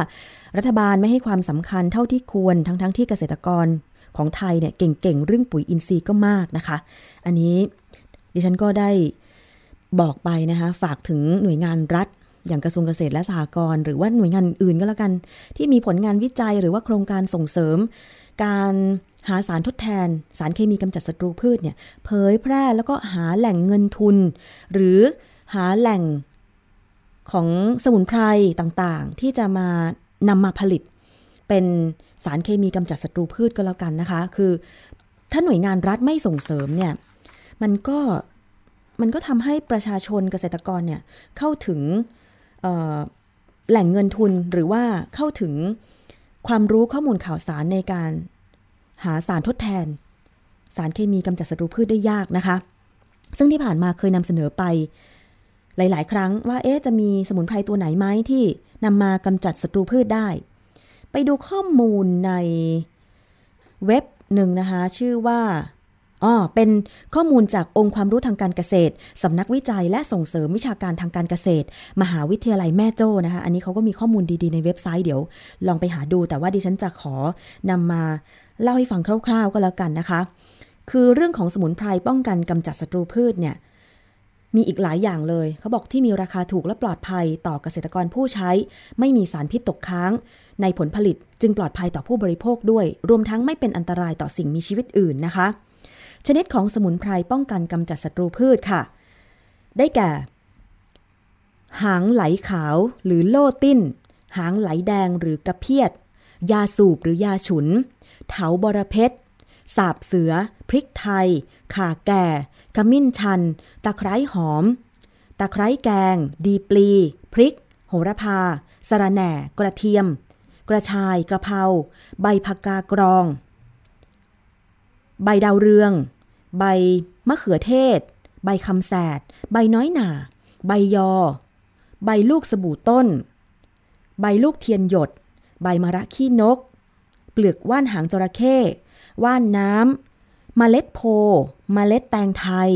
รัฐบาลไม่ให้ความสำคัญเท่าที่ควรทั้งๆทที่เกษตรกรของไทยเนี่ยเก่งๆ เรื่องปุ๋ยอินทรีย์ก็มากนะคะ อันนี้ดิฉันก็ได้บอกไปนะคะ ฝากถึงหน่วยงานรัฐ อย่างกระทรวงเกษตรและสหกรณ์หรือว่าหน่วยงานอื่นก็แล้วกัน ที่มีผลงานวิจัยหรือว่าโครงการส่งเสริม การหาสารทดแทน สารเคมีกำจัดศัตรูพืชเนี่ยเผยแพร่แล้วก็หาแหล่งเงินทุน หรือหาแหล่ง ของสมุนไพรต่างๆ ที่จะมานำมาผลิต เป็นสารเคมีกำจัดศัตรูพืชก็แล้วกันนะคะ คือ ถ้าหน่วยงานรัฐไม่ส่งเสริมเนี่ย มันก็มันก็ทำให้ประชาชนเกษตรกรเนี่ยเข้าถึงแหล่งเงินทุนหรือว่าเข้าถึงความรู้ข้อมูลข่าวสารในการหาสารทดแทน สารเคมีกำจัดศัตรูพืชได้ยากนะคะ ซึ่งที่ผ่านมาเคยนำเสนอไป หลาย ๆ ครั้งว่าเอ๊ะจะมีสมุนไพรตัวไหนไหมที่นำมากำจัดศัตรูพืชได้ ไปดูข้อมูลในเว็บหนึ่งนะคะ ชื่อว่าอ๋อเป็นข้อมูลจากองค์ความรู้ทางการเกษตรสำนักวิจัยและส่งเสริมวิชาการทางการเกษตร มหาวิทยาลัยแม่โจ้นะคะ อันนี้เขาก็มีข้อมูลดีๆในเว็บไซต์เดี๋ยว ลองไปหาดูแต่ว่าดิฉันจะขอนำมาเล่าให้ฟังคร่าว ๆ ก็แล้วกันนะคะ คือเรื่องของสมุนไพรป้องกันกำจัดศัตรูพืชเนี่ย มีอีกหลายอย่างเลย เขาบอกที่มีราคาถูกและปลอดภัยต่อเกษตรกรผู้ใช้ ไม่มีสารพิษตกค้าง ในผลผลิตจึงปลอดภัยต่อผู้บริโภคด้วย รวมทั้งไม่เป็นอันตรายต่อสิ่งมีชีวิตอื่นนะคะ ชนิดของสมุนไพรป้องกันกำจัดศัตรูพืชค่ะ ได้แก่ หางไหลขาวหรือโลติ้น หางไหลแดงหรือกระเพียด ยาสูบหรือยาฉุน เถาบรเพชรสาบเสือ พริกไทย ข่าแก่ ขมิ้นชัน ตะไคร้หอม ตะไคร้แกง ดีปลี พริก โหระพา สะระแหน่ กระเทียม กระชายกระเพรา ใบผักกากรอง ใบดาวเรือง ใบมะเขือเทศ ใบคำแสด ใบน้อยหนาใบยอ ใบลูกสบู่ต้น ใบลูกเทียนหยด ใบมะระขี้นก เปลือกว่านหางจระเข้ ว่านน้ำ มเมล็ดโพมเมล็ดแตงไทย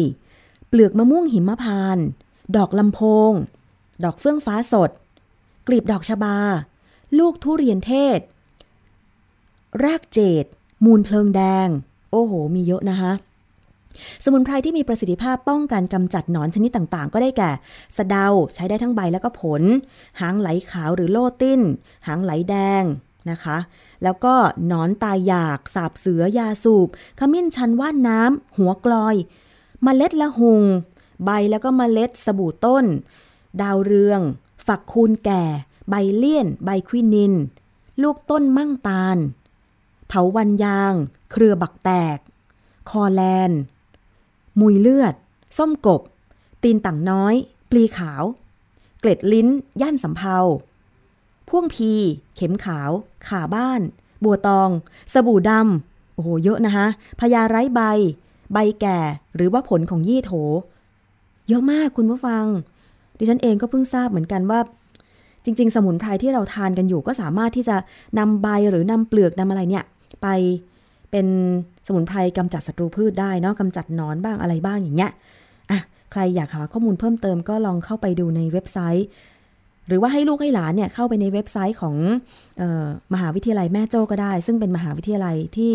เปลือกมะม่วงหิมพานดอกลำโพง ดอกเฟื่องฟ้าสด กลีบดอกชบา ลูกทุเรียนเทศ รากเจด มูลเพลิงแดง โอ้โห มีเยอะนะคะสมุนไพรที่มีประสิทธิภาพป้องกันกำจัดหนอนชนิดต่างๆ ก็ได้แก่ สะเดาใช้ได้ทั้งใบแล้วก็ผล หางไหลขาวหรือโลติ้น หางไหลแดง นะคะ แล้วก็นอนตายอยาก สาบเสือยาสูบ ขมิ้นชันว่านน้ำ หัวกลอยมเมล็ดละหง ใบแล้วก็มเมล็ดสบู่ต้น ดาวเรือง ฝักคูนแก่ ใบเลี่ยน ใบควินิน ลูกต้นมั่งตาล เถาวันยาง เครือบักแตก คอแลน มุยเลือด ส้มกบ ตีนต่างน้อย ปลีขาว เกล็ดลิ้น ย่านสำเพา พ่วงพี เข็มขาว ขาบ้าน บัวตอง สบู่ดำ โอ้โห เยอะนะคะพญาไร้ใบ ใบแก่ หรือว่าผลของยี่โถ เยอะมากคุณผู้ฟัง ดิฉันเองก็เพิ่งทราบเหมือนกันว่า จริง ๆ สมุนไพรที่เราทานกันอยู่ก็สามารถที่จะนำใบหรือนำเปลือกนำอะไรเนี่ย ไปเป็นสมุนไพรกำจัดศัตรูพืชได้เนาะกำจัดนอนบ้างอะไรบ้างอย่างเงี้ยอะใครอยากหาข้อมูลเพิ่มเติมก็ลองเข้าไปดูในเว็บไซต์ หรือว่าให้ลูกให้หลานเนี่ยเข้าไปในเว็บไซต์ของออมหาวิทยาลัยแม่โจ้ก็ได้ ซึ่งเป็นมหาวิทยาลัยที่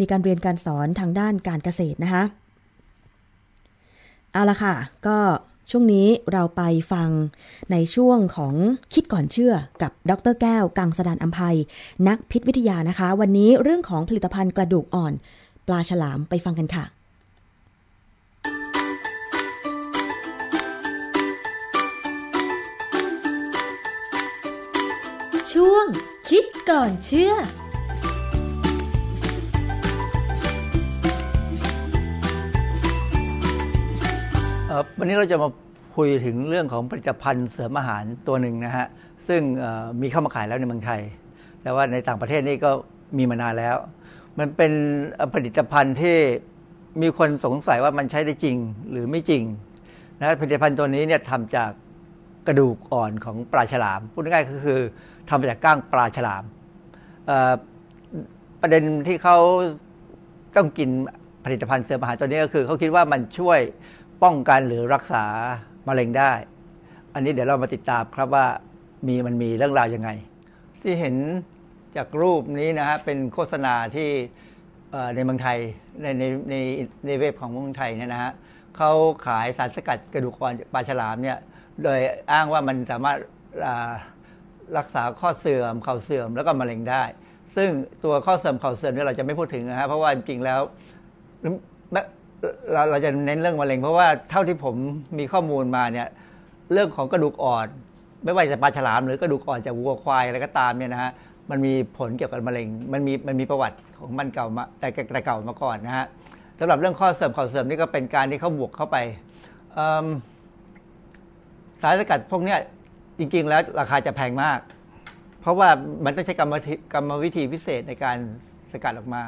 มีการเรียนการสอนทางด้านการเกษตรนะคะ เอาละค่ะ ก็ช่วงนี้เราไปฟังในช่วงของคิดก่อนเชื่อกับดรแก้ว กังสดานอัมภัย นักพิษวิทยานะคะ วันนี้เรื่องของผลิตภัณฑ์กระดูกอ่อน ปลาฉลามไปฟังกันค่ะ ช่วง คิดก่อนเชื่อวันนี้เราจะมาคุยถึงเรื่องของผลิตภัณฑ์เสริมอาหารตัวหนึ่งนะฮะ ซึ่งมีเข้ามาขายแล้วในเมืองไทย แต่ว่าในต่างประเทศนี่ก็มีมานานแล้ว มันเป็นผลิตภัณฑ์ที่มีคนสงสัยว่ามันใช้ได้จริงหรือไม่จริงนะผลิตภัณฑ์ตัวนี้เนี่ยทำจากกระดูกอ่อนของปลาฉลาม พูดง่ายๆก็คือ ทำมาจากก้างปลาฉลาม ประเด็นที่เขาต้องกินผลิตภัณฑ์เสริมอาหารตัวนี้ก็คือเขาคิดว่ามันช่วยป้องกันหรือรักษามะเร็งได้ อันนี้เดี๋ยวเรามาติดตามครับว่ามีมันมีเรื่องราวยังไง ที่เห็นจากรูปนี้นะฮะเป็นโฆษณาที่ในเมืองไทยในในในในเว็บของเมืองไทยเนี่ยนะฮะเขาขายสารสกัดกระดูกอ่อนปลาฉลามเนี่ยโดยอ้างว่ามันสามารถ รักษาข้อเสื่อมเข่าเสื่อมแล้วก็มะเร็งได้ ซึ่งตัวข้อเสื่อมเข่าเสื่อมนี่เราจะไม่พูดถึงนะฮะเพราะว่าจริงๆแล้วเราเราจะเน้นเรื่องมะเร็ง เพราะว่าเท่าที่ผมมีข้อมูลมาเนี่ยเรื่องของกระดูกอ่อน ไม่ว่าจะปลาฉลามหรือกระดูกอ่อนจากวัวควายอะไรก็ตามเนี่ยนะฮะมันมีผลเกี่ยวกับมะเร็ง มันมีมันมีประวัติของมันเก่ามาแต่แต่เก่ามาก่อนนะฮะสำหรับเรื่องข้อเสื่อมข่าเสื่อมนี่ก็เป็นการที่เขาบวกเข้าไปสารสกัดพวกเนี้ย จริง ๆ แล้วราคาจะแพงมาก เพราะว่ามันต้องใช้กรรมกรรมวิธีพิเศษในการสกัดออกมา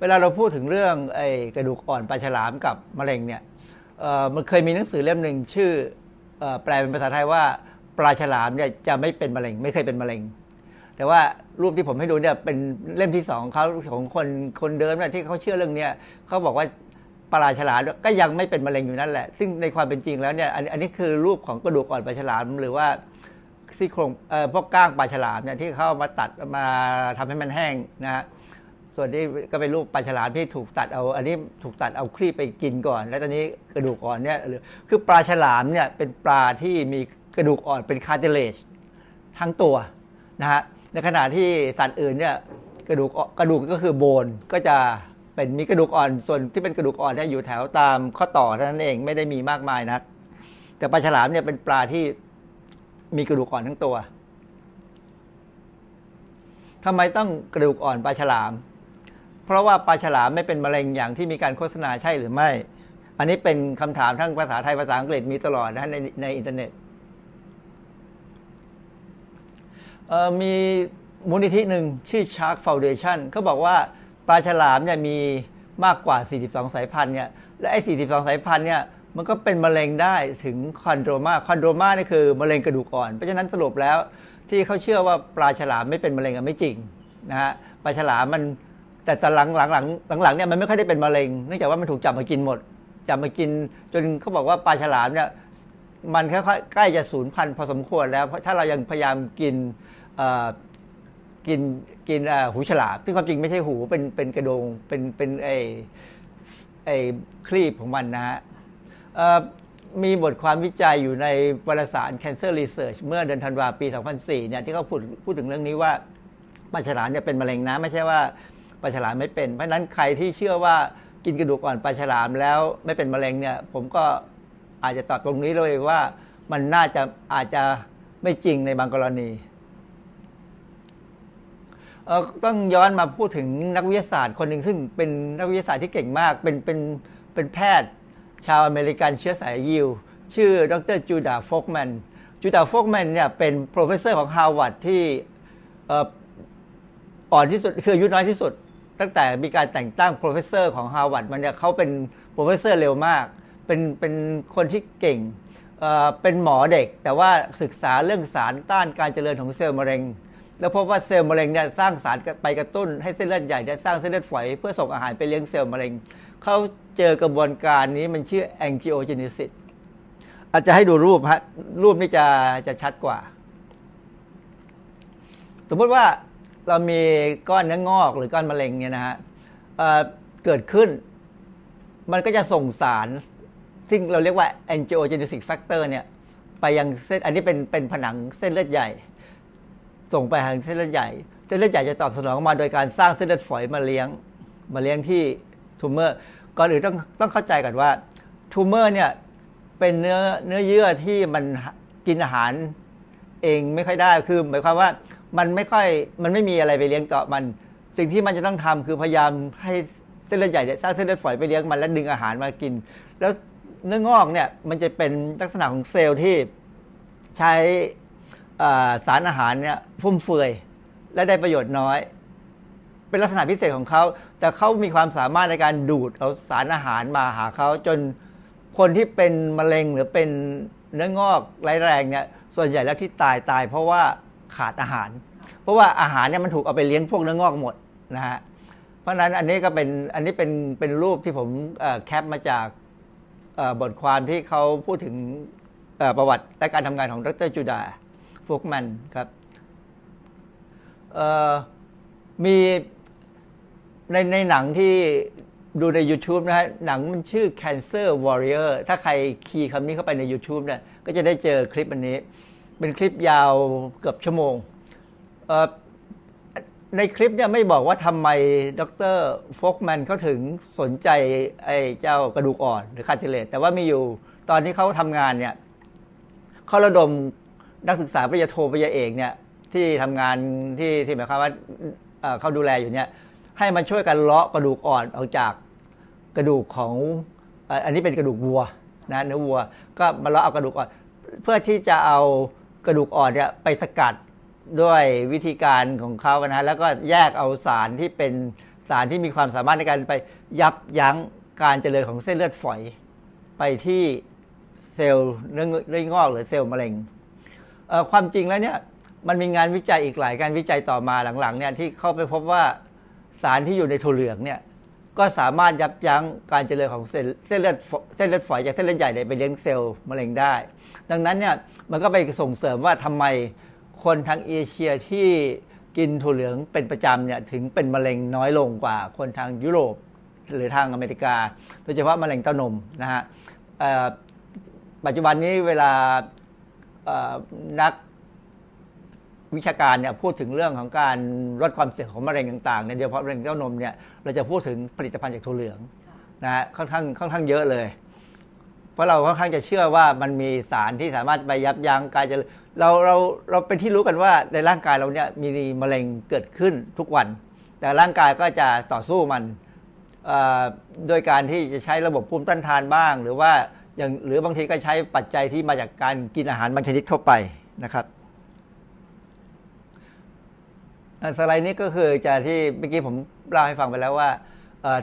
เวลาเราพูดถึงเรื่องไอ้กระดูกอ่อนปลาฉลามกับมะเร็งเนี่ยมันเคยมีหนังสือเล่มหนึ่งชื่อแปลเป็นภาษาไทยว่าปลาฉลามเนี่ยจะไม่เป็นมะเร็ง ไม่เคยเป็นมะเร็ง แต่ว่ารูปที่ผมให้ดูเนี่ยเป็นเล่มที่สองเขาของคนคนเดิมเนี่ยที่เขาเชื่อเรื่องเนี้ยเขาบอกว่า ปลาฉลามก็ยังไม่เป็นมะเร็งอยู่นั่นแหละ ซึ่งในความเป็นจริงแล้วเนี่ยอันนี้คือรูปของกระดูกอ่อนปลาฉลามหรือว่าซี่โครงพวกก้างปลาฉลามเนี่ยที่เขามาตัดมาทำให้มันแห้งนะฮะส่วนนี้ก็เป็นรูปปลาฉลามที่ถูกตัดเอา อันนี้ถูกตัดเอาครีบไปกินก่อน แล้วตอนนี้กระดูกอ่อนเนี่ยคือปลาฉลามเนี่ยเป็นปลาที่มีกระดูกอ่อนเป็นคาร์เทเลจทั้งตัวนะฮะในขณะที่สัตว์อื่นเนี่ยกระดูกกระดูกก็คือโบนก็จะ เป็นมีกระดูกอ่อนส่วนที่เป็นกระดูกอ่อนเนี่ยอยู่แถวตามข้อต่อเท่านั้นเองไม่ได้มีมากมายนัก แต่ปลาฉลามเนี่ยเป็นปลาที่มีกระดูกอ่อนทั้งตัวทำไมต้องกระดูกอ่อนปลาฉลาม เพราะว่าปลาฉลามไม่เป็นมะเร็งอย่างที่มีการโฆษณาใช่หรือไม่ อันนี้เป็นคำถามทั้งภาษาไทยภาษาอังกฤษมีตลอดนะในในอินเทอร์เน็ตมีมูลนิธิหนึ่งชื่อ Shark Foundation เขาบอกว่า ปลาฉลามเนี่ยมีมากกว่า 42 สายพันธุ์เนี่ยและไอ้ 42 สายพันธุ์เนี่ยมันก็เป็นมะเร็งได้ถึง chondroma chondroma นี่คือมะเร็งกระดูกอ่อน เพราะฉะนั้นสรุปแล้วที่เขาเชื่อว่าปลาฉลามไม่เป็นมะเร็งไม่จริงนะฮะปลาฉลามมันแต่หลังหลังหลังหลังเนี่ยมันไม่ค่อยได้เป็นมะเร็งเนื่องจากว่ามันถูกจับมากินหมดจับมากินจนเขาบอกว่าปลาฉลามเนี่ยมันค่อยๆใกล้จะสูญพันธุ์พอสมควรแล้วเพราะถ้าเรายังพยายามกิน กินกินหูฉลามซึ่งความจริงไม่ใช่หูเป็นเป็นกระโดงเป็นเป็นไอไอคลีบของมันนะฮะมีบทความวิจัยอยู่ในวารสาร Cancer Research เมื่อเดือนธันวาปี 2004 เนี่ยที่เขาพูดพูดถึงเรื่องนี้ว่าปลาฉลามเนี่ยเป็นมะเร็งนะ ไม่ใช่ว่าปลาฉลามไม่เป็น เพราะนั้นใครที่เชื่อว่ากินกระดูกอ่อนปลาฉลามแล้วไม่เป็นมะเร็งเนี่ย ผมก็อาจจะตอบตรงนี้เลยว่ามันน่าจะอาจจะไม่จริงในบางกรณี ต้องย้อนมาพูดถึงนักวิทยาศาสตร์คนหนึ่งซึ่งเป็นนักวิทยาศาสตร์ที่เก่งมาก เป็นเป็นเป็นแพทย์ ชาวอเมริกันเชื้อสายยิว ชื่อดร Judah Folkman Judah Folkman เนี่ยเป็น professor ของฮาร์วาร์ดที่อ่อนที่สุดคืออายุน้อยที่สุด ตั้งแต่มีการแต่งตั้ง professor ของฮาร์วาร์ดมันเนี่ยเขาเป็น professor เร็วมาก เป็นเป็นคนที่เก่งเป็นหมอเด็ก แต่ว่าศึกษาเรื่องสารต้านการเจริญของเซลล์มะเร็ง แล้วพบว่าเซลล์มะเร็งเนี่ยสร้างสารไปกระตุ้นให้เส้นเลือดใหญ่เนี่ยสร้างเส้นเลือดฝอยเพื่อส่งอาหารไปเลี้ยงเซลล์มะเร็งเขาเจอกระบวนการนี้มันชื่อ angiogenesis อาจจะให้ดูรูปฮะรูปนี้จะจะชัดกว่า สมมติว่าเรามีก้อนเนื้องอกหรือก้อนมะเร็งเนี่ยนะฮะเเกิดขึ้น มันก็จะส่งสาร ซึ่งเราเรียกว่า angiogenesis factor เนี่ย ไปยังเส้นอันนี้เป็นเป็นผนังเส้นเลือดใหญ่ ส่งไปทางเส้นเลือดใหญ่เส้นเลือดใหญ่จะตอบสนองมาโดยการสร้างเส้นเลือดฝอยมาเลี้ยง มาเลี้ยงที่ tumor ก่อนอื่นต้องต้องเข้าใจก่อนว่า tumor เนี่ยเป็นเนื้อเนื้อเยื่อที่มันกินอาหารเองไม่ค่อยได้คือหมายความว่ามันไม่ค่อยมันไม่มีอะไรไปเลี้ยงเกาะมัน สิ่งที่มันจะต้องทำคือพยายามให้เส้นเลือดใหญ่เนี่ยสร้างเส้นเลือดฝอยไปเลี้ยงมันแล้วดึงอาหารมากิน แล้วเนื้องอกเนี่ยมันจะเป็นลักษณะของเซลล์ที่ใช้ สารอาหารเนี่ยฟุ่มเฟือยและได้ประโยชน์น้อย เป็นลักษณะพิเศษของเขา แต่เขามีความสามารถในการดูดเอาสารอาหารมาหาเขาจนคนที่เป็นมะเร็งหรือเป็นเนื้องอกไร้แรงเนี่ยส่วนใหญ่แล้วที่ตายตาย เพราะว่าขาดอาหาร เพราะว่าอาหารเนี่ยมันถูกเอาไปเลี้ยงพวกเนื้องอกหมดนะฮะเพราะฉะนั้นอันนี้ก็เป็นอันนี้เป็นเป็นรูปที่ผมแคปมาจากบทความที่เขาพูดถึงประวัติและการทำงานของดรจูดา ฟุกมันครับมีในในหนังที่ดูใน YouTube นะฮะหนังมันชื่อ Cancer Warrior ถ้าใครคีย์คำนี้เข้าไปใน YouTube เนี่ยก็จะได้เจอคลิปอันนี้ เป็นคลิปยาวเกือบชั่วโมง ในคลิปเนี่ยไม่บอกว่าทำไมดรฟกแมนเขาถึงสนใจไอ้เจ้ากระดูกอ่อนหรือคาร์ติเลตแต่ว่ามีอยู่ตอนที่เขาทำงานเนี่ยเขาระดม นักศึกษาปริญญาโทปริญญาเอกเนี่ยที่ทำงานที่ที่หมายความว่าเขาดูแลอยู่เนี่ยให้มาช่วยกันเลาะกระดูกอ่อนออกจากกระดูกของอันนี้เป็นกระดูกวัวนะเนื้อวัวก็มาเลาะเอากระดูกอ่อน เพื่อที่จะเอากระดูกอ่อนเนี่ยไปสกัดด้วยวิธีการของเขานะแล้วก็แยกเอาสารที่เป็นสารที่มีความสามารถในการไปยับยั้งการเจริญของเส้นเลือดฝอย ไปที่เซลล์เนื้องอกหรือเซลล์มะเร็ง ความจริงแล้วเนี่ยมันมีงานวิจัยอีกหลายการวิจัยต่อมาหลังๆเนี่ยที่เข้าไปพบว่าสารที่อยู่ในถั่วเหลืองเนี่ยก็สามารถยับยั้งการเจริญของเส้นเลือดเส้นเลือดฝอยจากเส้นเลือดใหญ่ไปเลี้ยงเซลล์มะเร็งได้ ดังนั้นเนี่ยมันก็ไปส่งเสริมว่าทำไมคนทางเอเชียที่กินถั่วเหลืองเป็นประจำเนี่ยถึงเป็นมะเร็งน้อยลงกว่าคนทางยุโรปหรือทางอเมริกา โดยเฉพาะมะเร็งเต้านมนะฮะปัจจุบันนี้เวลา นักวิชาการเนี่ยพูดถึงเรื่องของการลดความเสี่ยงของมะเร็งต่างๆเนี่ยโดยเฉพาะมะเร็งเต้านมเนี่ยเราจะพูดถึงผลิตภัณฑ์จากถั่วเหลืองนะฮะค่อนข้างค่อนข้างเยอะเลย เพราะเราค่อนข้างจะเชื่อว่ามันมีสารที่สามารถไปยับยั้งการจะเราเราเราเป็นที่รู้กันว่าในร่างกายเราเนี่ยมีมะเร็งเกิดขึ้นทุกวัน แต่ร่างกายก็จะต่อสู้มันโดยการที่จะใช้ระบบภูมิต้านทานบ้าง หรือว่า อย่างหรือบางทีก็ใช้ปัจจัยที่มาจากการกินอาหารบางชนิดเข้าไปนะครับสไลด์นี้ก็คือจะที่เมื่อกี้ผมเล่าให้ฟังไปแล้วว่า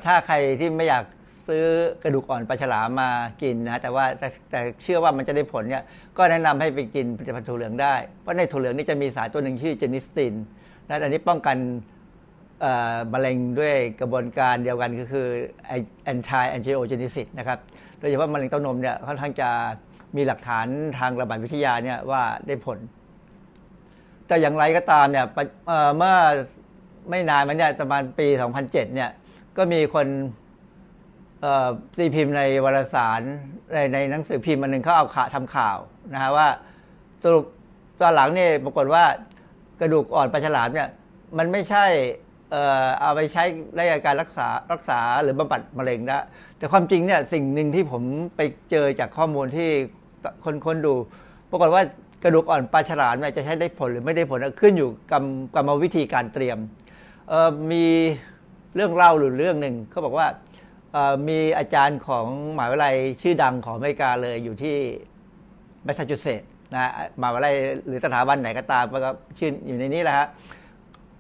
ถ้าใครที่ไม่อยากซื้อกระดูกอ่อนปลาฉลามมากินนะแต่ว่าแต่แต่เชื่อว่ามันจะได้ผลเนี่ยก็แนะนำให้ไปกินผลิตภัณฑ์ถั่วเหลืองได้ เพราะในถั่วเหลืองนี่จะมีสารตัวหนึ่งชื่อเจนิสตินและอันนี้ป้องกันมะเร็งด้วยกระบวนการเดียวกันก็คือ anti angiogenesis นะครับ โดยเฉพาะมะเร็งเต้านมเนี่ยค่อนข้างจะมีหลักฐานทางระบาดวิทยาเนี่ยว่าได้ผล แต่อย่างไรก็ตามเนี่ยเมื่อไม่นานมาเนี่ยประมาณปี 2007 เนี่ยก็มีคนตีพิมพ์ในวารสารในในหนังสือพิมพ์มันหนึ่งเขาเอาข่าวทำข่าวนะฮะว่าสรุปตอนหลังเนี่ยปรากฏว่ากระดูกอ่อนปลาฉลามเนี่ยมันไม่ใช่เอาไปใช้ในการรักษารักษาหรือบำบัดมะเร็งได้ แต่ความจริงเนี่ยสิ่งหนึ่งที่ผมไปเจอจากข้อมูลที่คนคนดู ปรากฏว่ากระดูกอ่อนปลาฉลามเนี่ยจะใช้ได้ผลหรือไม่ได้ผลขึ้นอยู่กับกรรมวิธีการเตรียมมีเรื่องเล่าหรือเรื่องหนึ่งเขาบอกว่ามีอาจารย์ของหมหาวิทยาลัยชื่อดังของอเมริกาเลยอยู่ที่แมสซาชูเซตส์นะมหาวิทยาลัยหรือสถาบันไหนก็ตามก็ชื่ออยู่ในนี้แหละฮะ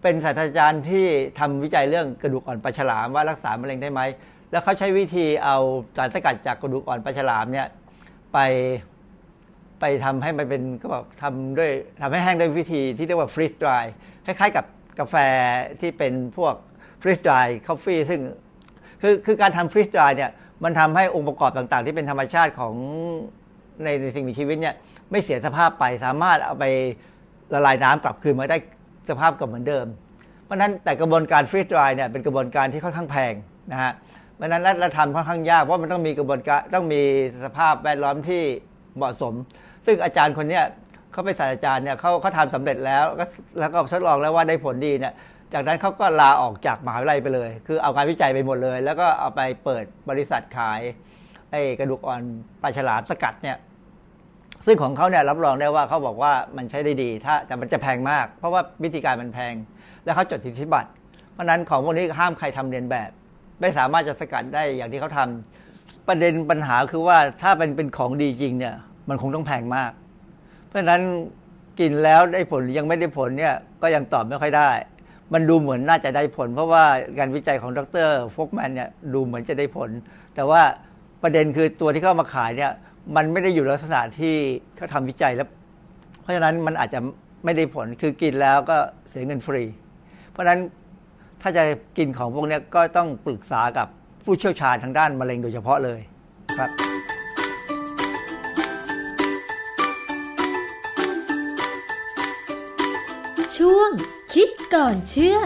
เป็นศาสตราจารย์ที่ทำวิจัยเรื่องกระดูกอ่อนปลาฉลามว่ารักษามะเร็งได้ไหม แล้วเขาใช้วิธีเอาสารสกัดจากกระดูกอ่อนปลาฉลามเนี่ยไปไปทำให้มันเป็นก็บอกทำด้วยทำให้แห้งด้วยวิธีที่เรียกว่าฟรีสดรายคล้ายๆกับกาแฟที่เป็นพวกฟรีสดรายคอฟฟี่ซึ่งคือคือการทำฟรีสดรายเนี่ยมันทำให้องค์ประกอบต่างๆ ที่เป็นธรรมชาติของในในสิ่งมีชีวิตเนี่ยไม่เสียสภาพไปสามารถเอาไปละลายน้ำกลับคืนมาได้สภาพกับเหมือนเดิม เพราะนั้นแต่กระบวนการฟรีสดรายเนี่ยเป็นกระบวนการที่ค่อนข้างแพงนะฮะ ราะฉะนั้นรัฐธรรมค่อนข้างยากเพราะมันต้องมีกระบวนการต้องมีสภาพแวดล้อมที่เหมาะสม ซึ่งอาจารย์คนเนี้ยเขาเป็นศาสตราจารย์เนี่ยเขาเขาทำสำเร็จแล้วก็แล้วก็ทดลองแล้วว่าได้ผลดีเนี่ยจากนั้นเขาก็ลาออกจากมหาวิทยาลัยไปเลย คือเอาการวิจัยไปหมดเลย แล้วก็เอาไปเปิดบริษัทขายไอ้กระดูกอ่อนปลาฉลามสกัดเนี่ย ซึ่งของเขาเนี่ยรับรองได้ว่าเขาบอกว่ามันใช้ได้ดี ถ้าแต่มันจะแพงมาก เพราะว่าวิธีการมันแพง แล้วเขาจดสิทธิบัตร เพราะนั้นของพวกนี้ห้ามใครทำเรียนแบบ ไม่สามารถจะสกัดได้อย่างที่เขาทำประเด็นปัญหาคือว่าถ้าเป็นเป็นของดีจริงเนี่ย มันคงต้องแพงมาก เพราะฉะนั้นกินแล้วได้ผลยังไม่ได้ผลเนี่ยก็ยังตอบไม่ค่อยได้ มันดูเหมือนน่าจะได้ผล เพราะว่าการวิจัยของดรฟกแมนเนี่ยดูเหมือนจะได้ผล แต่ว่าประเด็นคือตัวที่เข้ามาขายเนี่ย มันไม่ได้อยู่ลักษณะที่เขาทำวิจัยแล้ว เพราะฉะนั้นมันอาจจะไม่ได้ผลคือกินแล้วก็เสียเงินฟรี เพราะฉะนั้น ถ้าจะกินของพวกนี้ก็ต้องปรึกษากับผู้เชี่ยวชาญทางด้านมะเร็งโดยเฉพาะเลยครับ ช่วงคิดก่อนเชื่อ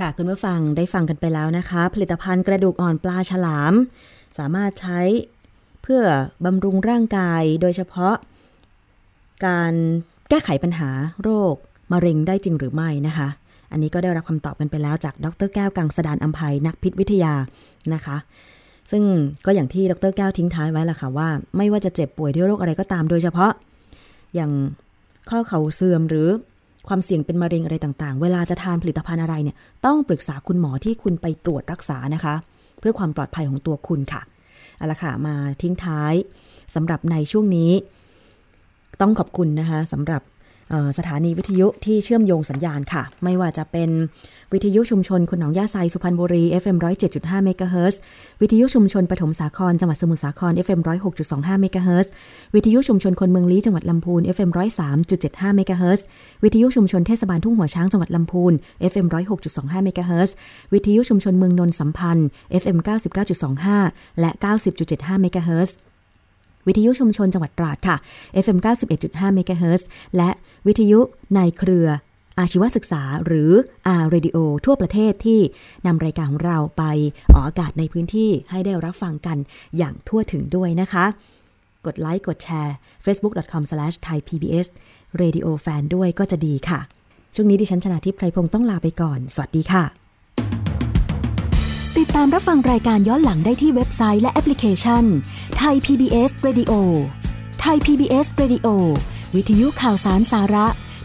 ค่ะคุณผู้ฟังได้ฟังกันไปแล้วนะคะ ผลิตภัณฑ์กระดูกอ่อนปลาฉลาม สามารถใช้ พื่อบำรุงร่างกายโดยเฉพาะ การแก้ไขปัญหาโรคมะเร็งได้จริงหรือไม่นะคะ อันนี้ก็ได้รับคำตอบกันไปแล้วจากดรแก้วกังสดานอัมภัยนักพิษวิทยานะคะ ซึ่งก็อย่างที่ดรแก้วทิ้งท้ายไว้ละค่ะว่า ไม่ว่าจะเจ็บป่วยด้วยโรคอะไรก็ตามโดยเฉพาะ อย่างข้อเข่าเสื่อมหรือความเสี่ยงเป็นมะเร็งอะไรต่างๆ เวลาจะทานผลิตภัณฑ์อะไรเนี่ย ต้องปรึกษาคุณหมอที่คุณไปตรวจรักษานะคะ เพื่อความปลอดภัยของตัวคุณค่ะ เอาละค่ะมาทิ้งท้ายสำหรับในช่วงนี้ ต้องขอบคุณนะคะสำหรับสถานีวิทยุที่เชื่อมโยงสัญญาณค่ะ ไม่ว่าจะเป็น วิทยุชุมชนคนหนองยาไซสุพรรณบุรี FM 107.5เมกะเฮิรตซ์วิทยุชุมชนปฐมสาครจังหวัดสมุทรสาคร FM 106.25เมกะเฮิรตซ์วิทยุชุมชนคนเมืองลี้จังหวัดลำพูน FM 103.75เมกะเฮิรตซ์วิทยุชุมชนเทศบาลทุ่งหัวช้างจังหวัดลำพูน FM 106.25เมกะเฮิรตซ์วิทยุชุมชนเมืองนนสัมพันธ์ FM 99.25 และ 90.75เมกะเฮิรตซ์วิทยุชุมชนจังหวัดตราดค่ะ FM 91.5เมกะเฮิรตซ์และวิทยุในเครือ อาชีวศึกษาหรือ R Radio ทั่วประเทศที่นำรายการของเราไปออกอากาศในพื้นที่ให้ได้รับฟังกันอย่างทั่วถึงด้วยนะคะ กดไลค์กดแชร์ facebook.com/thaipbsradiofan ด้วยก็จะดีค่ะ ช่วงนี้ดิฉันชนะทิพไพรพงศ์ต้องลาไปก่อน สวัสดีค่ะ ติดตามรับฟังรายการย้อนหลังได้ที่เว็บไซต์และแอปพลิเคชันไทย PBS Radio ไทย PBS Radio วิทยุข่าวสารสาระ